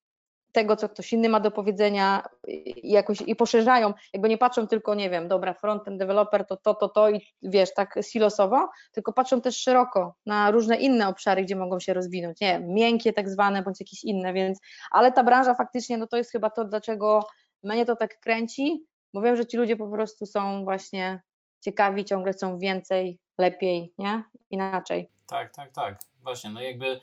tego, co ktoś inny ma do powiedzenia i jakoś i poszerzają, jakby nie patrzą tylko, nie wiem, dobra, frontend developer to to, to, to i wiesz, tak silosowo, tylko patrzą też szeroko na różne inne obszary, gdzie mogą się rozwinąć, nie miękkie tak zwane, bądź jakieś inne, więc, ale ta branża faktycznie, no to jest chyba to, dlaczego mnie to tak kręci, bo wiem, że ci ludzie po prostu są właśnie ciekawi, ciągle chcą więcej, lepiej, nie? Inaczej. Tak, tak, tak. Właśnie, no jakby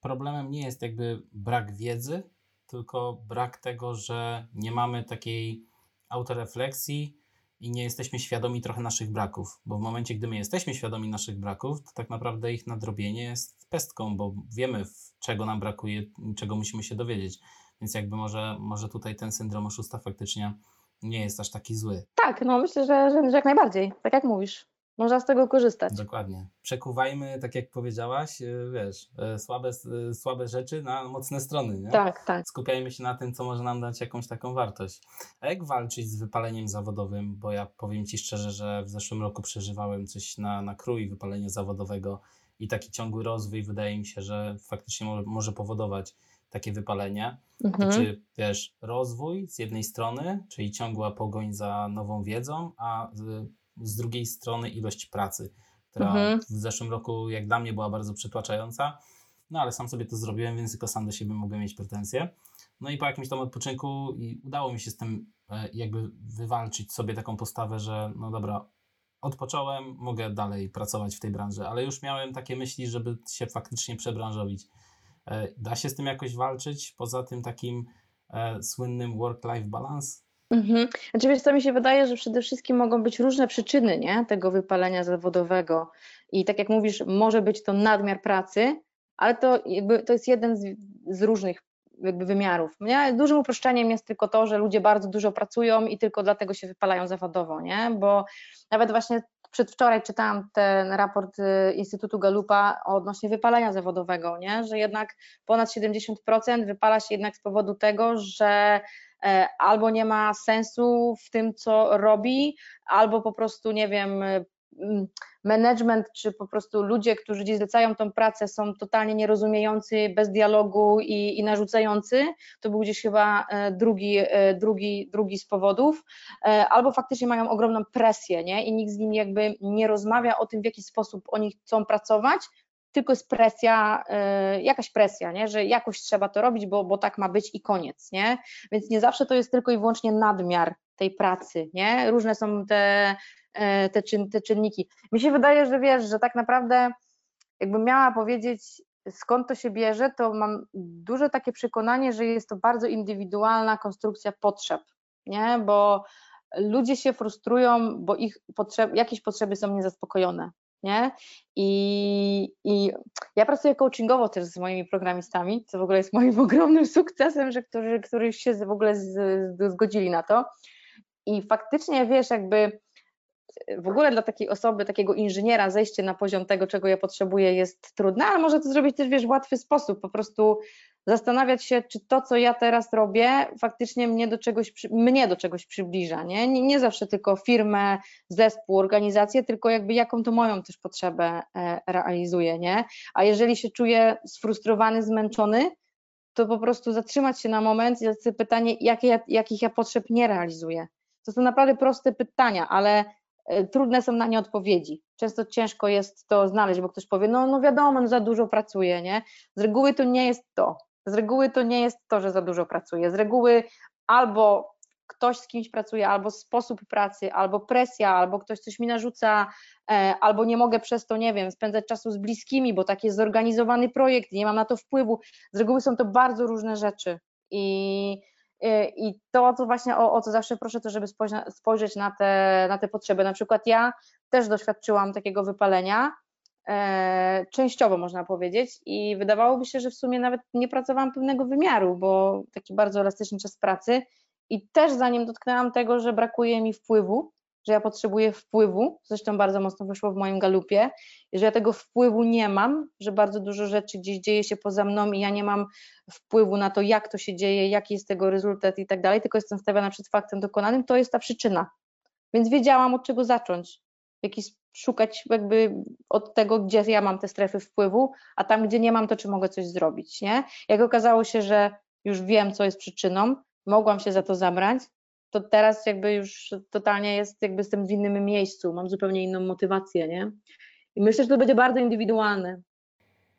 problemem nie jest jakby brak wiedzy, tylko brak tego, że nie mamy takiej autorefleksji i nie jesteśmy świadomi trochę naszych braków, bo w momencie, gdy my jesteśmy świadomi naszych braków, to tak naprawdę ich nadrobienie jest pestką, bo wiemy, czego nam brakuje, czego musimy się dowiedzieć. Więc jakby może, może tutaj ten syndrom oszusta faktycznie nie jest aż taki zły. Tak, no myślę, że, że, jak najbardziej, tak jak mówisz. Można z tego korzystać. Dokładnie. Przekuwajmy, tak jak powiedziałaś, e, wiesz, e, słabe, e, słabe rzeczy na mocne strony. Nie? Tak, tak. Skupiajmy się na tym, co może nam dać jakąś taką wartość. A jak walczyć z wypaleniem zawodowym? Bo ja powiem Ci szczerze, że w zeszłym roku przeżywałem coś na, na krój wypalenia zawodowego i taki ciągły rozwój wydaje mi się, że faktycznie może, może powodować takie wypalenie. Mhm. Czy wiesz, rozwój z jednej strony, czyli ciągła pogoń za nową wiedzą, a z, drugiej strony ilość pracy, która mhm. w zeszłym roku, jak dla mnie, była bardzo przytłaczająca. No ale sam sobie to zrobiłem, więc tylko sam do siebie mogłem mieć pretensje. No i po jakimś tam odpoczynku i udało mi się z tym e, jakby wywalczyć sobie taką postawę, że no dobra, odpocząłem, mogę dalej pracować w tej branży, ale już miałem takie myśli, żeby się faktycznie przebranżowić. E, da się z tym jakoś walczyć, poza tym takim e, słynnym work-life balance? Mhm. Znaczy, wiesz, co mi się wydaje, że przede wszystkim mogą być różne przyczyny nie? tego wypalenia zawodowego. I tak jak mówisz, może być to nadmiar pracy, ale to, jakby, to jest jeden z, z różnych jakby wymiarów. Nie? Dużym uproszczeniem jest tylko to, że ludzie bardzo dużo pracują i tylko dlatego się wypalają zawodowo, nie? bo nawet właśnie przedwczoraj czytałam ten raport y, Instytutu Galupa odnośnie wypalenia zawodowego, nie? że jednak ponad 70% wypala się jednak z powodu tego, że albo nie ma sensu w tym, co robi, albo po prostu, nie wiem, Mm, management, czy po prostu ludzie, którzy gdzieś zlecają tą pracę, są totalnie nierozumiejący, bez dialogu i, i narzucający. To był gdzieś chyba e, drugi, e, drugi, drugi z powodów. E, albo faktycznie mają ogromną presję, nie? I nikt z nimi jakby nie rozmawia o tym, w jaki sposób oni chcą pracować, tylko jest presja, jakaś presja, nie? że jakoś trzeba to robić, bo, bo tak ma być i koniec. Nie? Więc nie zawsze to jest tylko i wyłącznie nadmiar tej pracy. Nie? Różne są te E, te, czyn, te czynniki. Mi się wydaje, że wiesz, że tak naprawdę jakbym miała powiedzieć, skąd to się bierze, to mam duże takie przekonanie, że jest to bardzo indywidualna konstrukcja potrzeb, nie? bo ludzie się frustrują, bo ich potrzeb, jakieś potrzeby są niezaspokojone. Nie? I, I ja pracuję coachingowo też z moimi programistami, co w ogóle jest moim ogromnym sukcesem, że którzy, którzy się w ogóle z, z, zgodzili na to. I faktycznie wiesz, jakby w ogóle dla takiej osoby, takiego inżyniera, zejście na poziom tego, czego ja potrzebuję, jest trudne, ale może to zrobić też wiesz, w łatwy sposób, po prostu zastanawiać się, czy to, co ja teraz robię, faktycznie mnie do czegoś, mnie do czegoś przybliża, nie? nie? Nie zawsze tylko firmę, zespół, organizację, tylko jakby jaką to moją też potrzebę e, realizuje, nie? A jeżeli się czuję sfrustrowany, zmęczony, to po prostu zatrzymać się na moment i zadać sobie pytanie, jakie, jakich ja potrzeb nie realizuję. To są naprawdę proste pytania, ale E, trudne są na nie odpowiedzi. Często ciężko jest to znaleźć, bo ktoś powie, no, no wiadomo, no za dużo pracuje, nie? Z reguły to nie jest to. Z reguły to nie jest to, że za dużo pracuje. Z reguły albo ktoś z kimś pracuje, albo sposób pracy, albo presja, albo ktoś coś mi narzuca, e, albo nie mogę przez to, nie wiem, spędzać czasu z bliskimi, bo taki jest zorganizowany projekt, nie mam na to wpływu. Z reguły są to bardzo różne rzeczy i Y, I to, co właśnie o, o co zawsze proszę, to żeby spojrzeć na te, na te potrzeby. Na przykład ja też doświadczyłam takiego wypalenia, e, częściowo można powiedzieć, i wydawałoby się, że w sumie nawet nie pracowałam pewnego wymiaru, bo taki bardzo elastyczny czas pracy. I też zanim dotknęłam tego, że brakuje mi wpływu, że ja potrzebuję wpływu, zresztą bardzo mocno wyszło w moim galupie, że ja tego wpływu nie mam, że bardzo dużo rzeczy gdzieś dzieje się poza mną i ja nie mam wpływu na to, jak to się dzieje, jaki jest tego rezultat i tak dalej, tylko jestem stawiana przed faktem dokonanym, to jest ta przyczyna. Więc wiedziałam od czego zacząć, jakiś szukać jakby od tego, gdzie ja mam te strefy wpływu, a tam, gdzie nie mam, to czy mogę coś zrobić, nie? Jak okazało się, że już wiem, co jest przyczyną, mogłam się za to zabrać, to teraz jakby już totalnie jest, jakby jestem w innym miejscu, mam zupełnie inną motywację, nie? I myślę, że to będzie bardzo indywidualne.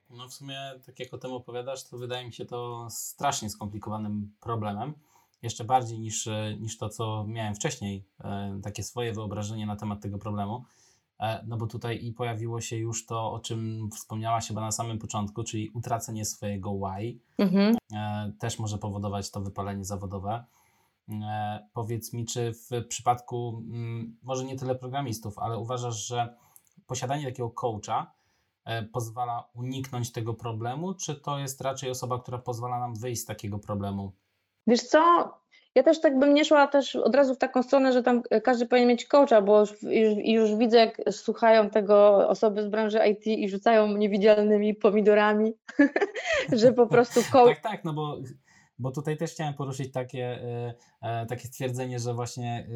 No w sumie, tak jak o tym opowiadasz, to wydaje mi się to strasznie skomplikowanym problemem. Jeszcze bardziej niż, niż to, co miałem wcześniej, e, takie swoje wyobrażenie na temat tego problemu. E, no bo tutaj i pojawiło się już to, o czym wspomniałaś chyba na samym początku, czyli utracenie swojego why. Mhm. E, też może powodować to wypalenie zawodowe. E, powiedz mi, czy w przypadku mm, może nie tyle programistów, ale uważasz, że posiadanie takiego coacha e, pozwala uniknąć tego problemu, czy to jest raczej osoba, która pozwala nam wyjść z takiego problemu? Wiesz co, ja też tak bym nie szła też od razu w taką stronę, że tam każdy powinien mieć coacha, bo już, już, już widzę, jak słuchają tego osoby z branży IT i rzucają niewidzialnymi pomidorami, że po prostu coach... tak, tak, no bo bo tutaj też chciałem poruszyć takie, e, takie stwierdzenie, że właśnie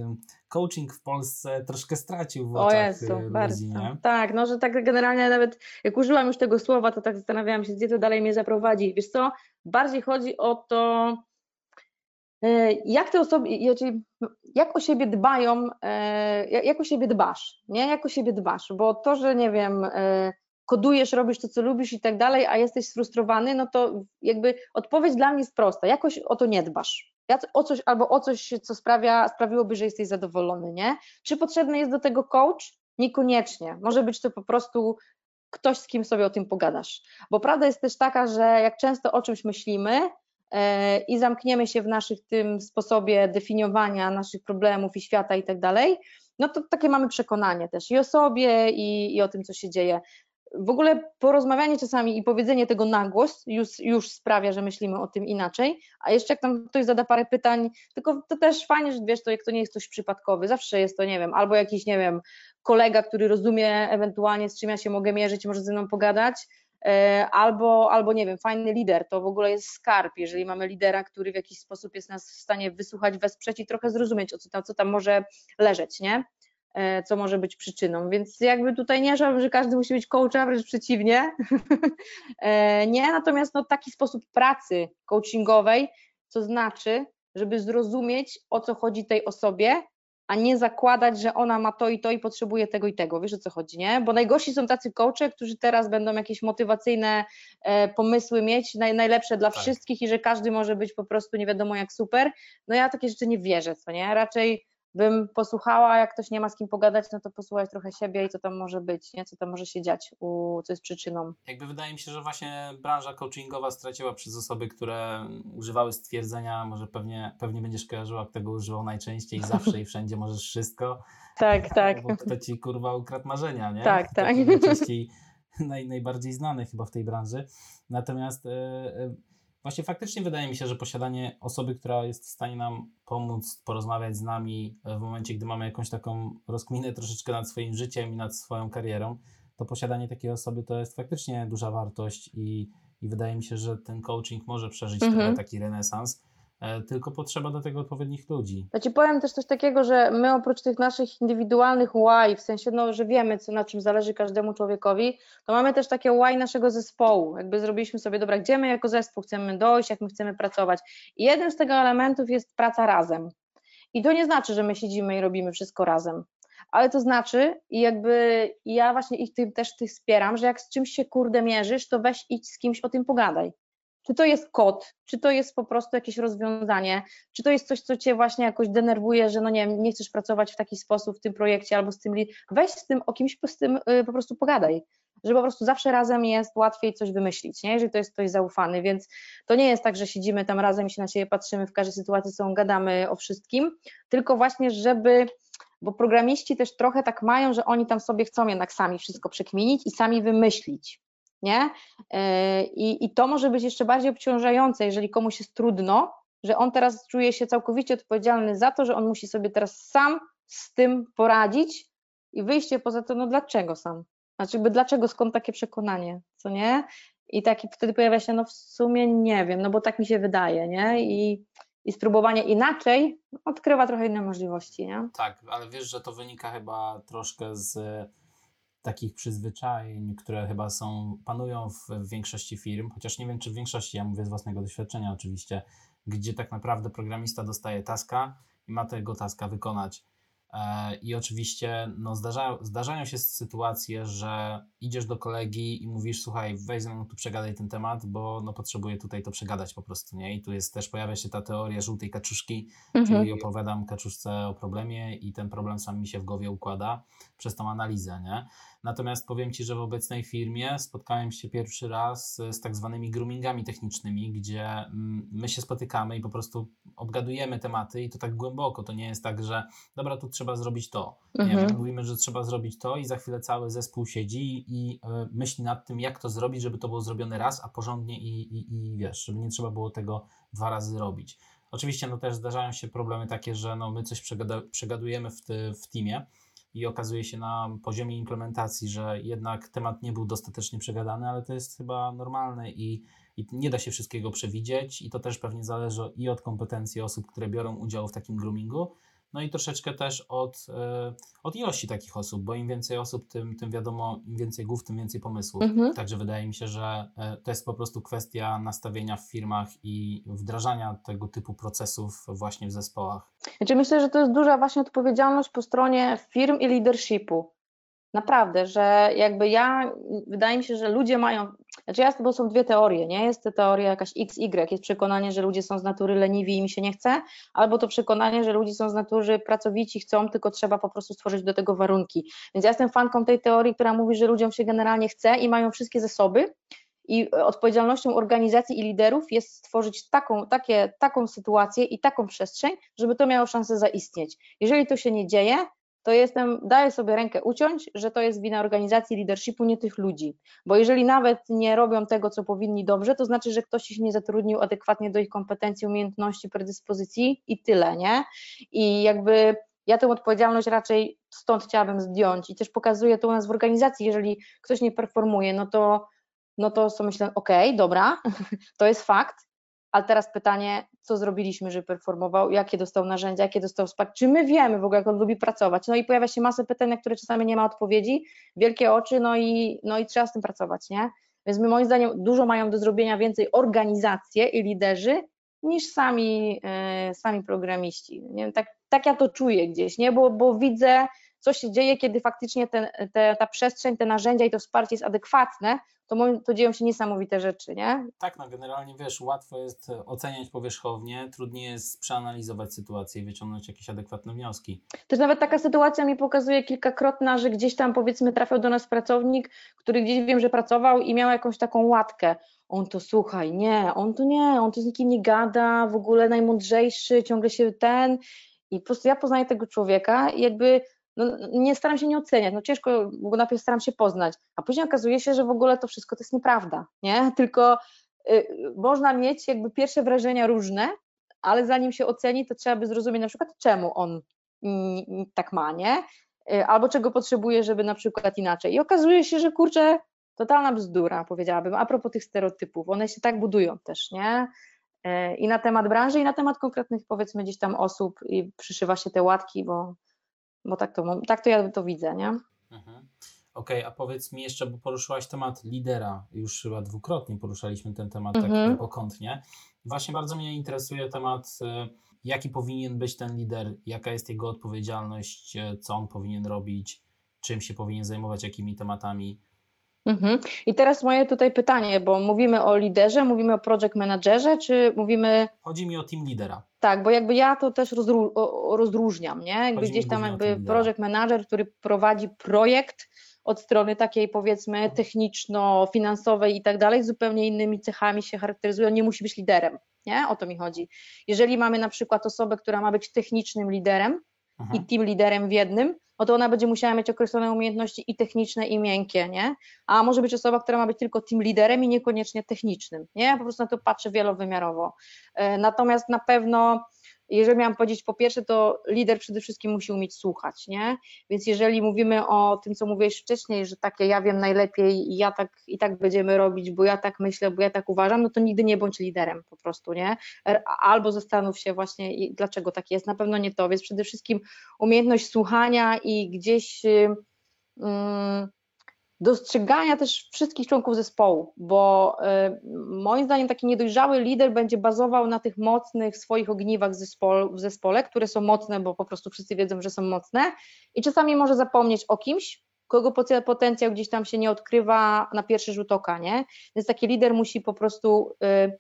coaching w Polsce troszkę stracił w oczach o Jezu, ludzi, bardzo. Nie? Tak, no że tak generalnie nawet jak użyłam już tego słowa, to tak zastanawiałam się, gdzie to dalej mnie zaprowadzi. Wiesz co, bardziej chodzi o to, E, jak te osoby, jak o siebie dbają, e, jak o siebie dbasz, nie? Jak o siebie dbasz, bo to, że nie wiem, e, kodujesz, robisz to, co lubisz i tak dalej, a jesteś sfrustrowany, no to jakby odpowiedź dla mnie jest prosta, jakoś o to nie dbasz. O coś, albo o coś, co sprawia, sprawiłoby, że jesteś zadowolony, nie? Czy potrzebny jest do tego coach? Niekoniecznie. Może być to po prostu ktoś, z kim sobie o tym pogadasz. Bo prawda jest też taka, że jak często o czymś myślimy, E, i zamkniemy się w naszych tym sposobie definiowania naszych problemów i świata i tak dalej, no to takie mamy przekonanie też i o sobie, i, i o tym, co się dzieje. W ogóle porozmawianie czasami i powiedzenie tego na głos już, już sprawia, że myślimy o tym inaczej, a jeszcze jak tam ktoś zada parę pytań, tylko to też fajnie, że wiesz, to jak to nie jest coś przypadkowy, zawsze jest to, nie wiem, albo jakiś, nie wiem, kolega, który rozumie ewentualnie z czym ja się mogę mierzyć, może ze mną pogadać, E, albo, albo nie wiem, fajny lider, to w ogóle jest skarb, jeżeli mamy lidera, który w jakiś sposób jest nas w stanie wysłuchać, wesprzeć i trochę zrozumieć, o co tam, co tam może leżeć, nie? E, co może być przyczyną, więc jakby tutaj nie żebym, że każdy musi być coachem, wręcz przeciwnie, e, nie, natomiast no, taki sposób pracy coachingowej, co znaczy, żeby zrozumieć, o co chodzi tej osobie, a nie zakładać, że ona ma to i to i potrzebuje tego i tego. Wiesz o co chodzi, nie? Bo najgorsi są tacy coache, którzy teraz będą jakieś motywacyjne e, pomysły mieć, naj, najlepsze dla tak. wszystkich i że każdy może być po prostu nie wiadomo jak super. No ja takie rzeczy nie wierzę, co nie? Raczej bym posłuchała, jak ktoś nie ma z kim pogadać, no to posłuchać trochę siebie i co tam może być, nie? co tam może się dziać, u, co jest przyczyną. Jakby wydaje mi się, że właśnie branża coachingowa straciła przez osoby, które używały stwierdzenia, może pewnie, pewnie będziesz kojarzyła, kto tego używał najczęściej, zawsze i wszędzie możesz wszystko. Tak, tak. Bo kto ci kurwa ukradł marzenia, nie? Tak, tak. Najczęściej, naj, najbardziej znany chyba w tej branży. Natomiast... Yy, Właśnie faktycznie wydaje mi się, że posiadanie osoby, która jest w stanie nam pomóc, porozmawiać z nami w momencie, gdy mamy jakąś taką rozkminę troszeczkę nad swoim życiem i nad swoją karierą, to posiadanie takiej osoby to jest faktycznie duża wartość i, i wydaje mi się, że ten coaching może przeżyć mhm. taki renesans tylko potrzeba do tego odpowiednich ludzi. Ja Ci powiem też coś takiego, że my oprócz tych naszych indywidualnych why, w sensie, no, że wiemy, co, na czym zależy każdemu człowiekowi, to mamy też takie why naszego zespołu. Jakby zrobiliśmy sobie, dobra, gdzie my jako zespół chcemy dojść, jak my chcemy pracować. I jednym z tego elementów jest praca razem. I to nie znaczy, że my siedzimy i robimy wszystko razem. Ale to znaczy, i jakby ja właśnie ich tym też tych wspieram, że jak z czymś się kurde mierzysz, to weź idź z kimś o tym pogadaj czy to jest kod, czy to jest po prostu jakieś rozwiązanie, czy to jest coś, co cię właśnie jakoś denerwuje, że no nie wiem, nie chcesz pracować w taki sposób w tym projekcie albo z tym, weź z tym o kimś z tym y, po prostu pogadaj, że po prostu zawsze razem jest łatwiej coś wymyślić, nie? jeżeli to jest ktoś zaufany, więc to nie jest tak, że siedzimy tam razem i się na siebie patrzymy w każdej sytuacji, są gadamy o wszystkim, tylko właśnie, żeby bo programiści też trochę tak mają, że oni tam sobie chcą jednak sami wszystko przekminić i sami wymyślić nie? E, I, I to może być jeszcze bardziej obciążające, jeżeli komuś jest trudno, że on teraz czuje się całkowicie odpowiedzialny za to, że on musi sobie teraz sam z tym poradzić i wyjście poza to, no dlaczego sam? Znaczy, by dlaczego, skąd takie przekonanie, co nie? I taki wtedy pojawia się, no w sumie nie wiem, no bo tak mi się wydaje, nie? I, i spróbowanie inaczej odkrywa trochę inne możliwości, nie? Tak, ale wiesz, że to wynika chyba troszkę z takich przyzwyczajeń, które chyba są, panują w, w, większości firm, chociaż nie wiem, czy w większości, ja mówię z własnego doświadczenia oczywiście, gdzie tak naprawdę programista dostaje taska i ma tego taska wykonać E, I oczywiście no, zdarza, zdarzają się sytuacje, że idziesz do kolegi i mówisz, słuchaj, weź ze mną tu przegadaj ten temat, bo no, potrzebuję tutaj to przegadać po prostu, nie? I tu jest też, pojawia się ta teoria żółtej kaczuszki, mhm. czyli opowiadam kaczuszce o problemie i ten problem sam mi się w głowie układa przez tą analizę, nie? Natomiast powiem Ci, że w obecnej firmie spotkałem się pierwszy raz z tak zwanymi groomingami technicznymi, gdzie mm, my się spotykamy i po prostu obgadujemy tematy i to tak głęboko. To nie jest tak, że dobra, tu trzeba zrobić to. Mhm. Nie, mówimy, że trzeba zrobić to i za chwilę cały zespół siedzi i y, myśli nad tym, jak to zrobić, żeby to było zrobione raz, a porządnie i, i, i wiesz, żeby nie trzeba było tego dwa razy robić. Oczywiście no też zdarzają się problemy takie, że no, my coś przegada, przegadujemy w, ty, w teamie, i okazuje się na poziomie implementacji, że jednak temat nie był dostatecznie przegadany, ale to jest chyba normalne i, i nie da się wszystkiego przewidzieć i to też pewnie zależy i od kompetencji osób, które biorą udział w takim groomingu, no i troszeczkę też od, e, od ilości takich osób, bo im więcej osób, tym, tym wiadomo, im więcej głów, tym więcej pomysłów. Mhm. Także wydaje mi się, że e, to jest po prostu kwestia nastawienia w firmach i wdrażania tego typu procesów właśnie w zespołach. Znaczy myślę, że to jest duża właśnie odpowiedzialność po stronie firm i leadershipu. Naprawdę, że jakby ja, wydaje mi się, że ludzie mają, znaczy jest, bo są dwie teorie, nie? Jest teoria jakaś X, Y, jest przekonanie, że ludzie są z natury leniwi i mi się nie chce, albo to przekonanie, że ludzie są z natury pracowici, chcą, tylko trzeba po prostu stworzyć do tego warunki. Więc ja jestem fanką tej teorii, która mówi, że ludziom się generalnie chce i mają wszystkie zasoby, i odpowiedzialnością organizacji i liderów jest stworzyć taką, takie, taką sytuację i taką przestrzeń, żeby to miało szansę zaistnieć. Jeżeli to się nie dzieje, to jestem, daję sobie rękę uciąć, że to jest wina organizacji leadershipu, nie tych ludzi. Bo jeżeli nawet nie robią tego, co powinni dobrze, to znaczy, że ktoś ich nie zatrudnił adekwatnie do ich kompetencji, umiejętności, predyspozycji i tyle, nie? I jakby ja tę odpowiedzialność raczej stąd chciałabym zdjąć i też pokazuję to u nas w organizacji, jeżeli ktoś nie performuje, no to no to sobie myślę, okej, okay, dobra, to jest fakt, ale teraz pytanie, co zrobiliśmy, żeby performował, jakie dostał narzędzia, jakie dostał wsparcie, czy my wiemy w ogóle, jak on lubi pracować. No i pojawia się masa pytań, na które czasami nie ma odpowiedzi, wielkie oczy, no i, no i trzeba z tym pracować, nie? Więc my moim zdaniem dużo mają do zrobienia więcej organizacje i liderzy niż sami, yy, sami programiści. Nie tak, tak ja to czuję gdzieś, nie? Bo, bo widzę, co się dzieje, kiedy faktycznie te, ta przestrzeń, te narzędzia i to wsparcie jest adekwatne, to, to dzieją się niesamowite rzeczy, nie? Tak, no generalnie wiesz, łatwo jest oceniać powierzchownie, trudniej jest przeanalizować sytuację i wyciągnąć jakieś adekwatne wnioski. Też nawet taka sytuacja mi pokazuje kilkakrotna, że gdzieś tam powiedzmy trafiał do nas pracownik, który gdzieś wiem, że pracował i miał jakąś taką łatkę. On to słuchaj, nie, on to nie, on to z nikim nie gada, w ogóle najmądrzejszy, ciągle się ten. I po prostu ja poznaję tego człowieka i jakby no, nie staram się nie oceniać, no ciężko, bo najpierw staram się poznać, a później okazuje się, że w ogóle to wszystko to jest nieprawda, nie? Tylko y, można mieć jakby pierwsze wrażenia różne, ale zanim się oceni, to trzeba by zrozumieć na przykład, czemu on y, tak ma, nie? Y, albo czego potrzebuje, żeby na przykład inaczej. I okazuje się, że kurczę, totalna bzdura, powiedziałabym, a propos tych stereotypów, one się tak budują też, nie? Y, I na temat branży, i na temat konkretnych, powiedzmy, gdzieś tam osób, i przyszywa się te łatki, bo bo tak to, tak to ja to widzę, nie? Mhm. Okej, okay, a powiedz mi jeszcze, bo poruszyłaś temat lidera, już chyba dwukrotnie poruszaliśmy ten temat tak mhm. tak pokątnie. Właśnie bardzo mnie interesuje temat, e, jaki powinien być ten lider, jaka jest jego odpowiedzialność, co on powinien robić, czym się powinien zajmować, jakimi tematami. Mhm. I teraz moje tutaj pytanie, bo mówimy o liderze, mówimy o project managerze, czy mówimy. Chodzi mi o team lidera. Tak, bo jakby ja to też rozró rozróżniam, nie? Jakby Chodzi gdzieś tam jakby project manager, który prowadzi projekt od strony takiej powiedzmy techniczno-finansowej i tak dalej, zupełnie innymi cechami się charakteryzuje, nie musi być liderem, nie? O to mi chodzi. Jeżeli mamy na przykład osobę, która ma być technicznym liderem Aha. i team liderem w jednym, to ona będzie musiała mieć określone umiejętności i techniczne, i miękkie, nie? A może być osoba, która ma być tylko team liderem i niekoniecznie technicznym, nie? Ja po prostu na to patrzę wielowymiarowo. E, natomiast na pewno jeżeli miałam powiedzieć po pierwsze, to lider przede wszystkim musi umieć słuchać, nie? Więc jeżeli mówimy o tym, co mówiłeś wcześniej, że takie ja wiem najlepiej i ja tak i tak będziemy robić, bo ja tak myślę, bo ja tak uważam, no to nigdy nie bądź liderem po prostu, nie? Albo zastanów się właśnie, dlaczego tak jest. Na pewno nie to, więc przede wszystkim umiejętność słuchania i gdzieś. Yy, dostrzegania też wszystkich członków zespołu, bo y, moim zdaniem taki niedojrzały lider będzie bazował na tych mocnych swoich ogniwach w zespole, które są mocne, bo po prostu wszyscy wiedzą, że są mocne i czasami może zapomnieć o kimś, kogo potencjał gdzieś tam się nie odkrywa na pierwszy rzut oka, nie? Więc taki lider musi po prostu y,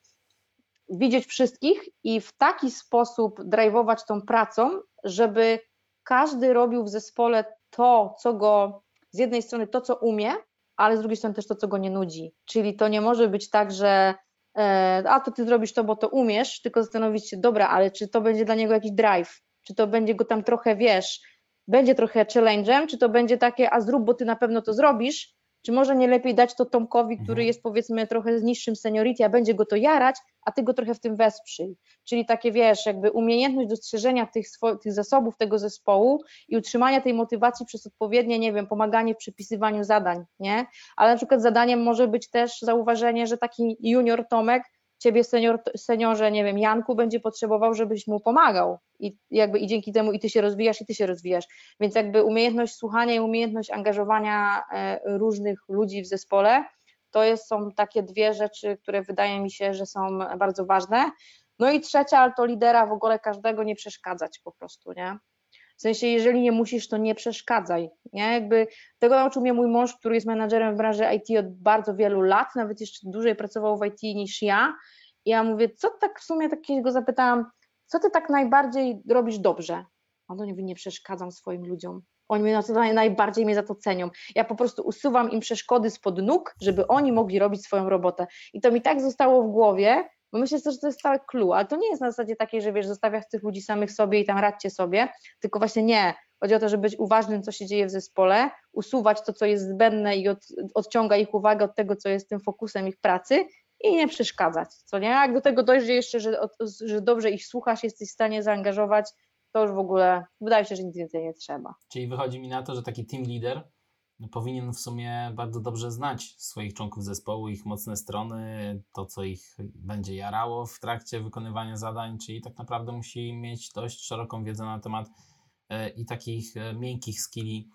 widzieć wszystkich i w taki sposób drive'ować tą pracą, żeby każdy robił w zespole to, co go z jednej strony to, co umie, ale z drugiej strony też to, co go nie nudzi. Czyli to nie może być tak, że e, a to ty zrobisz to, bo to umiesz, tylko zastanowić się, dobra, ale czy to będzie dla niego jakiś drive, czy to będzie go tam trochę, wiesz, będzie trochę challenge'em, czy to będzie takie, a zrób, bo ty na pewno to zrobisz, Czy może nie lepiej dać to Tomkowi, który Mhm. jest powiedzmy trochę z niższym seniority, a będzie go to jarać, a ty go trochę w tym wesprzyj. Czyli takie wiesz, jakby umiejętność dostrzeżenia tych, tych zasobów tego zespołu i utrzymania tej motywacji przez odpowiednie, nie wiem, pomaganie w przypisywaniu zadań, nie? Ale na przykład zadaniem może być też zauważenie, że taki junior Tomek ciebie senior, seniorze, nie wiem, Janku będzie potrzebował, żebyś mu pomagał i jakby i dzięki temu i ty się rozwijasz i ty się rozwijasz. Więc jakby umiejętność słuchania i umiejętność angażowania e, różnych ludzi w zespole, to jest, są takie dwie rzeczy, które wydaje mi się, że są bardzo ważne. No i trzecia, ale to lidera w ogóle każdego nie przeszkadzać po prostu, nie? W sensie, jeżeli nie musisz, to nie przeszkadzaj, nie? Jakby tego nauczył mnie mój mąż, który jest menadżerem w branży IT od bardzo wielu lat, nawet jeszcze dłużej pracował w IT niż ja. I ja mówię, co tak w sumie, tak kiedyś go zapytałam, co ty tak najbardziej robisz dobrze? On do mówi, nie przeszkadzam swoim ludziom. Oni mnie naj- najbardziej mnie za to cenią. Ja po prostu usuwam im przeszkody spod nóg, żeby oni mogli robić swoją robotę. I to mi tak zostało w głowie, bo myślę, że to jest cały clue, ale to nie jest na zasadzie takiej, że wiesz, zostawiasz tych ludzi samych sobie i tam radźcie sobie, tylko właśnie nie. Chodzi o to, żeby być uważnym, co się dzieje w zespole, usuwać to, co jest zbędne i od, odciąga ich uwagę od tego, co jest tym fokusem ich pracy i nie przeszkadzać, co nie? Jak do tego dojdzie jeszcze, że, że dobrze ich słuchasz, jesteś w stanie zaangażować, to już w ogóle wydaje się, że nic więcej nie trzeba. Czyli wychodzi mi na to, że taki team leader powinien w sumie bardzo dobrze znać swoich członków zespołu, ich mocne strony, to co ich będzie jarało w trakcie wykonywania zadań, czyli tak naprawdę musi mieć dość szeroką wiedzę na temat e, i takich e, miękkich skilli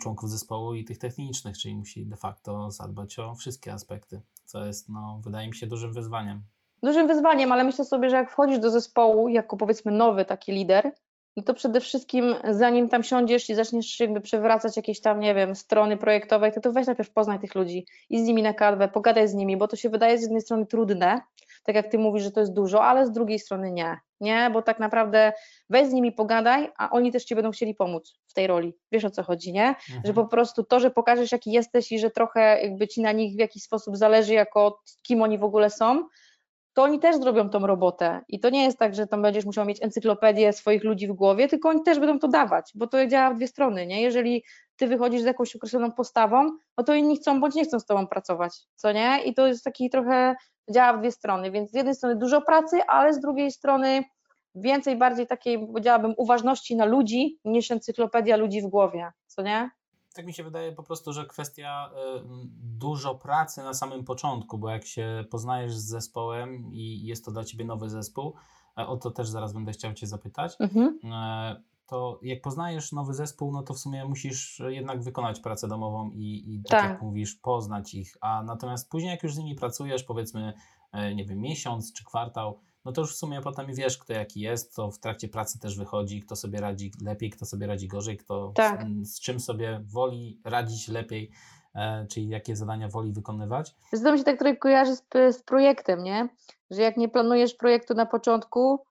członków zespołu i tych technicznych, czyli musi de facto zadbać o wszystkie aspekty, co jest, no, wydaje mi się, dużym wyzwaniem. Dużym wyzwaniem, ale myślę sobie, że jak wchodzisz do zespołu jako powiedzmy nowy taki lider, no to przede wszystkim zanim tam siądziesz i zaczniesz jakby przewracać jakieś tam, nie wiem, strony projektowe, to, to weź najpierw poznaj tych ludzi i z nimi na kadwę, pogadaj z nimi, bo to się wydaje z jednej strony trudne, tak jak ty mówisz, że to jest dużo, ale z drugiej strony nie, nie, bo tak naprawdę weź z nimi pogadaj, a oni też ci będą chcieli pomóc w tej roli, wiesz o co chodzi, nie? że po prostu to, że pokażesz jaki jesteś i że trochę jakby ci na nich w jakiś sposób zależy jako kim oni w ogóle są, to oni też zrobią tą robotę i to nie jest tak, że tam będziesz musiał mieć encyklopedię swoich ludzi w głowie, tylko oni też będą to dawać, bo to działa w dwie strony, nie? Jeżeli ty wychodzisz z jakąś określoną postawą, no to inni chcą bądź nie chcą z tobą pracować, co nie? I to jest taki trochę, działa w dwie strony, więc z jednej strony dużo pracy, ale z drugiej strony więcej, bardziej takiej, powiedziałabym, uważności na ludzi niż encyklopedia ludzi w głowie, co nie? Tak mi się wydaje po prostu, że kwestia y, dużo pracy na samym początku, bo jak się poznajesz z zespołem i jest to dla ciebie nowy zespół, e, o to też zaraz będę chciał cię zapytać, Mhm. e, to jak poznajesz nowy zespół, no to w sumie musisz jednak wykonać pracę domową i, i tak, Tak. jak mówisz, poznać ich, a natomiast później jak już z nimi pracujesz, powiedzmy, e, nie wiem, miesiąc czy kwartał, no to już w sumie potem wiesz, kto jaki jest, to w trakcie pracy też wychodzi, kto sobie radzi lepiej, kto sobie radzi gorzej, kto Tak. z, z czym sobie woli radzić lepiej, e, czyli jakie zadania woli wykonywać. Wiesz, To mi się tak trochę kojarzy z, z projektem, nie? Że jak nie planujesz projektu na początku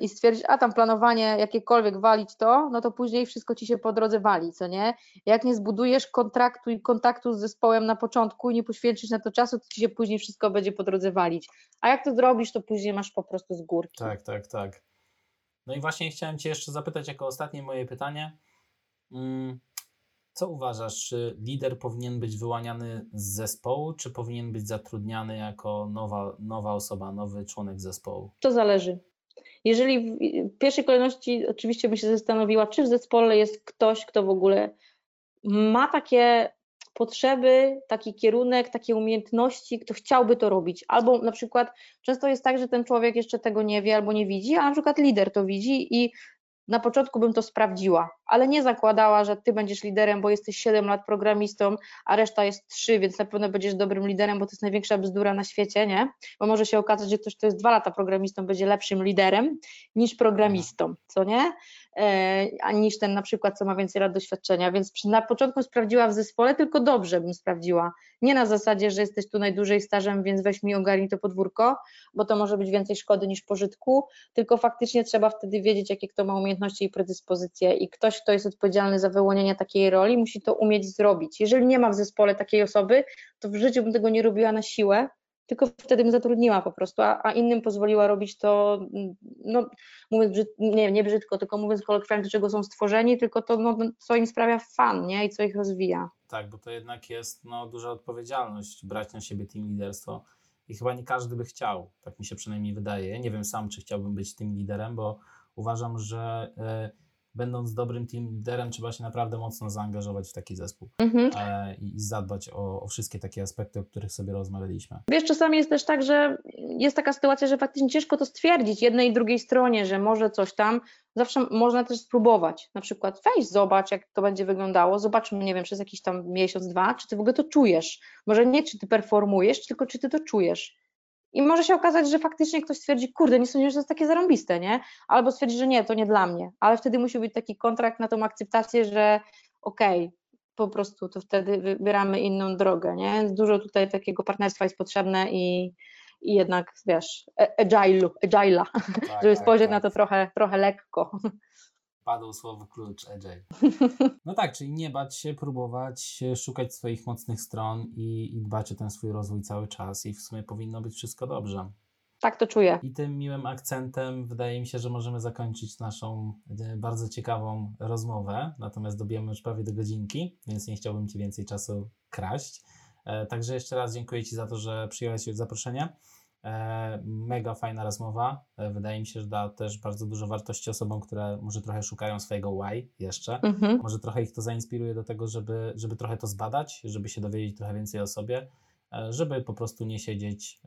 i stwierdzisz, a tam planowanie jakiekolwiek walić to, no to później wszystko ci się po drodze wali, co nie? Jak nie zbudujesz kontraktu i kontaktu z zespołem na początku i nie poświęcisz na to czasu, to ci się później wszystko będzie po drodze walić. A jak to zrobisz, to później masz po prostu z górki. Tak, tak, tak. No i właśnie chciałem Cię jeszcze zapytać jako ostatnie moje pytanie. Mm, Co uważasz, czy lider powinien być wyłaniany z zespołu, czy powinien być zatrudniany jako nowa, nowa osoba, nowy członek zespołu? To zależy. Jeżeli w pierwszej kolejności oczywiście bym się zastanowiła, czy w zespole jest ktoś, kto w ogóle ma takie potrzeby, taki kierunek, takie umiejętności, kto chciałby to robić. Albo na przykład często jest tak, że ten człowiek jeszcze tego nie wie albo nie widzi, a na przykład lider to widzi i na początku bym to sprawdziła, ale nie zakładała, że ty będziesz liderem, bo jesteś 7 lat programistą, a reszta jest 3, więc na pewno będziesz dobrym liderem, bo to jest największa bzdura na świecie, nie? Bo może się okazać, że ktoś, kto jest 2 lata programistą, będzie lepszym liderem niż programistą, co nie? E, niż ten na przykład, co ma więcej lat doświadczenia, więc na początku sprawdziła w zespole, tylko dobrze bym sprawdziła. Nie na zasadzie, że jesteś tu najdłużej stażem, więc weź mi ogarnij to podwórko, bo to może być więcej szkody niż pożytku, tylko faktycznie trzeba wtedy wiedzieć, jakie kto ma umiejętności i predyspozycje i ktoś, kto jest odpowiedzialny za wyłonienie takiej roli, musi to umieć zrobić. Jeżeli nie ma w zespole takiej osoby, to w życiu bym tego nie robiła na siłę, tylko wtedy bym zatrudniła po prostu, a, a innym pozwoliła robić to, mm, no mówiąc brzyd, nie, nie brzydko, tylko mówiąc kolokwialnie, do czego są stworzeni, tylko to, no, co im sprawia fan, nie, i co ich rozwija. tak, bo to jednak jest no, duża odpowiedzialność brać na siebie team liderstwo i chyba nie każdy by chciał, tak mi się przynajmniej wydaje. Nie wiem sam, czy chciałbym być tym liderem, bo uważam, że y, będąc dobrym team liderem, trzeba się naprawdę mocno zaangażować w taki zespół mhm. e, i zadbać o, o, wszystkie takie aspekty, o których sobie rozmawialiśmy. Wiesz, czasami jest też tak, że jest taka sytuacja, że faktycznie ciężko to stwierdzić jednej i drugiej stronie, że może coś tam, zawsze można też spróbować, na przykład wejść, zobacz jak to będzie wyglądało, zobaczmy, nie wiem, przez jakiś tam miesiąc, dwa, czy ty w ogóle to czujesz, może nie czy ty performujesz, tylko czy ty to czujesz i może się okazać, że faktycznie ktoś stwierdzi, kurde, nie sądzę, że to jest takie zarąbiste, nie? Albo stwierdzi, że nie, to nie dla mnie. Ale wtedy musi być taki kontrakt na tą akceptację, że okej, okay, po prostu to wtedy wybieramy inną drogę, nie? Dużo tutaj takiego partnerstwa jest potrzebne i, i jednak, wiesz, e, agile'u, agile'a, tak, żeby tak, spojrzeć tak. na to trochę, trochę lekko padło słowo klucz agile. No tak, czyli nie bać się, próbować szukać swoich mocnych stron i, i dbać o ten swój rozwój cały czas i w sumie powinno być wszystko dobrze. Tak to czuję. I tym miłym akcentem wydaje mi się, że możemy zakończyć naszą e, bardzo ciekawą rozmowę. Natomiast dobijemy już prawie do godzinki, więc nie chciałbym Ci więcej czasu kraść. E, także jeszcze raz dziękuję Ci za to, że przyjąłeś zaproszenie. E, mega fajna rozmowa. E, wydaje mi się, że da też bardzo dużo wartości osobom, które może trochę szukają swojego why jeszcze. Mhm. Może trochę ich to zainspiruje do tego, żeby, żeby trochę to zbadać, żeby się dowiedzieć trochę więcej o sobie, e, żeby po prostu nie siedzieć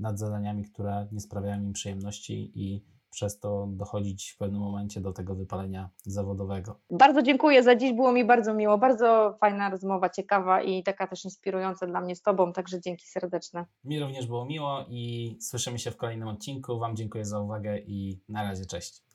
nad zadaniami, które nie sprawiają im przyjemności i przez to dochodzić w pewnym momencie do tego wypalenia zawodowego. Bardzo dziękuję za dziś, było mi bardzo miło, bardzo fajna rozmowa, ciekawa i taka też inspirująca dla mnie z Tobą, także dzięki serdeczne. Mi również było miło i słyszymy się w kolejnym odcinku. Wam dziękuję za uwagę i na razie, cześć.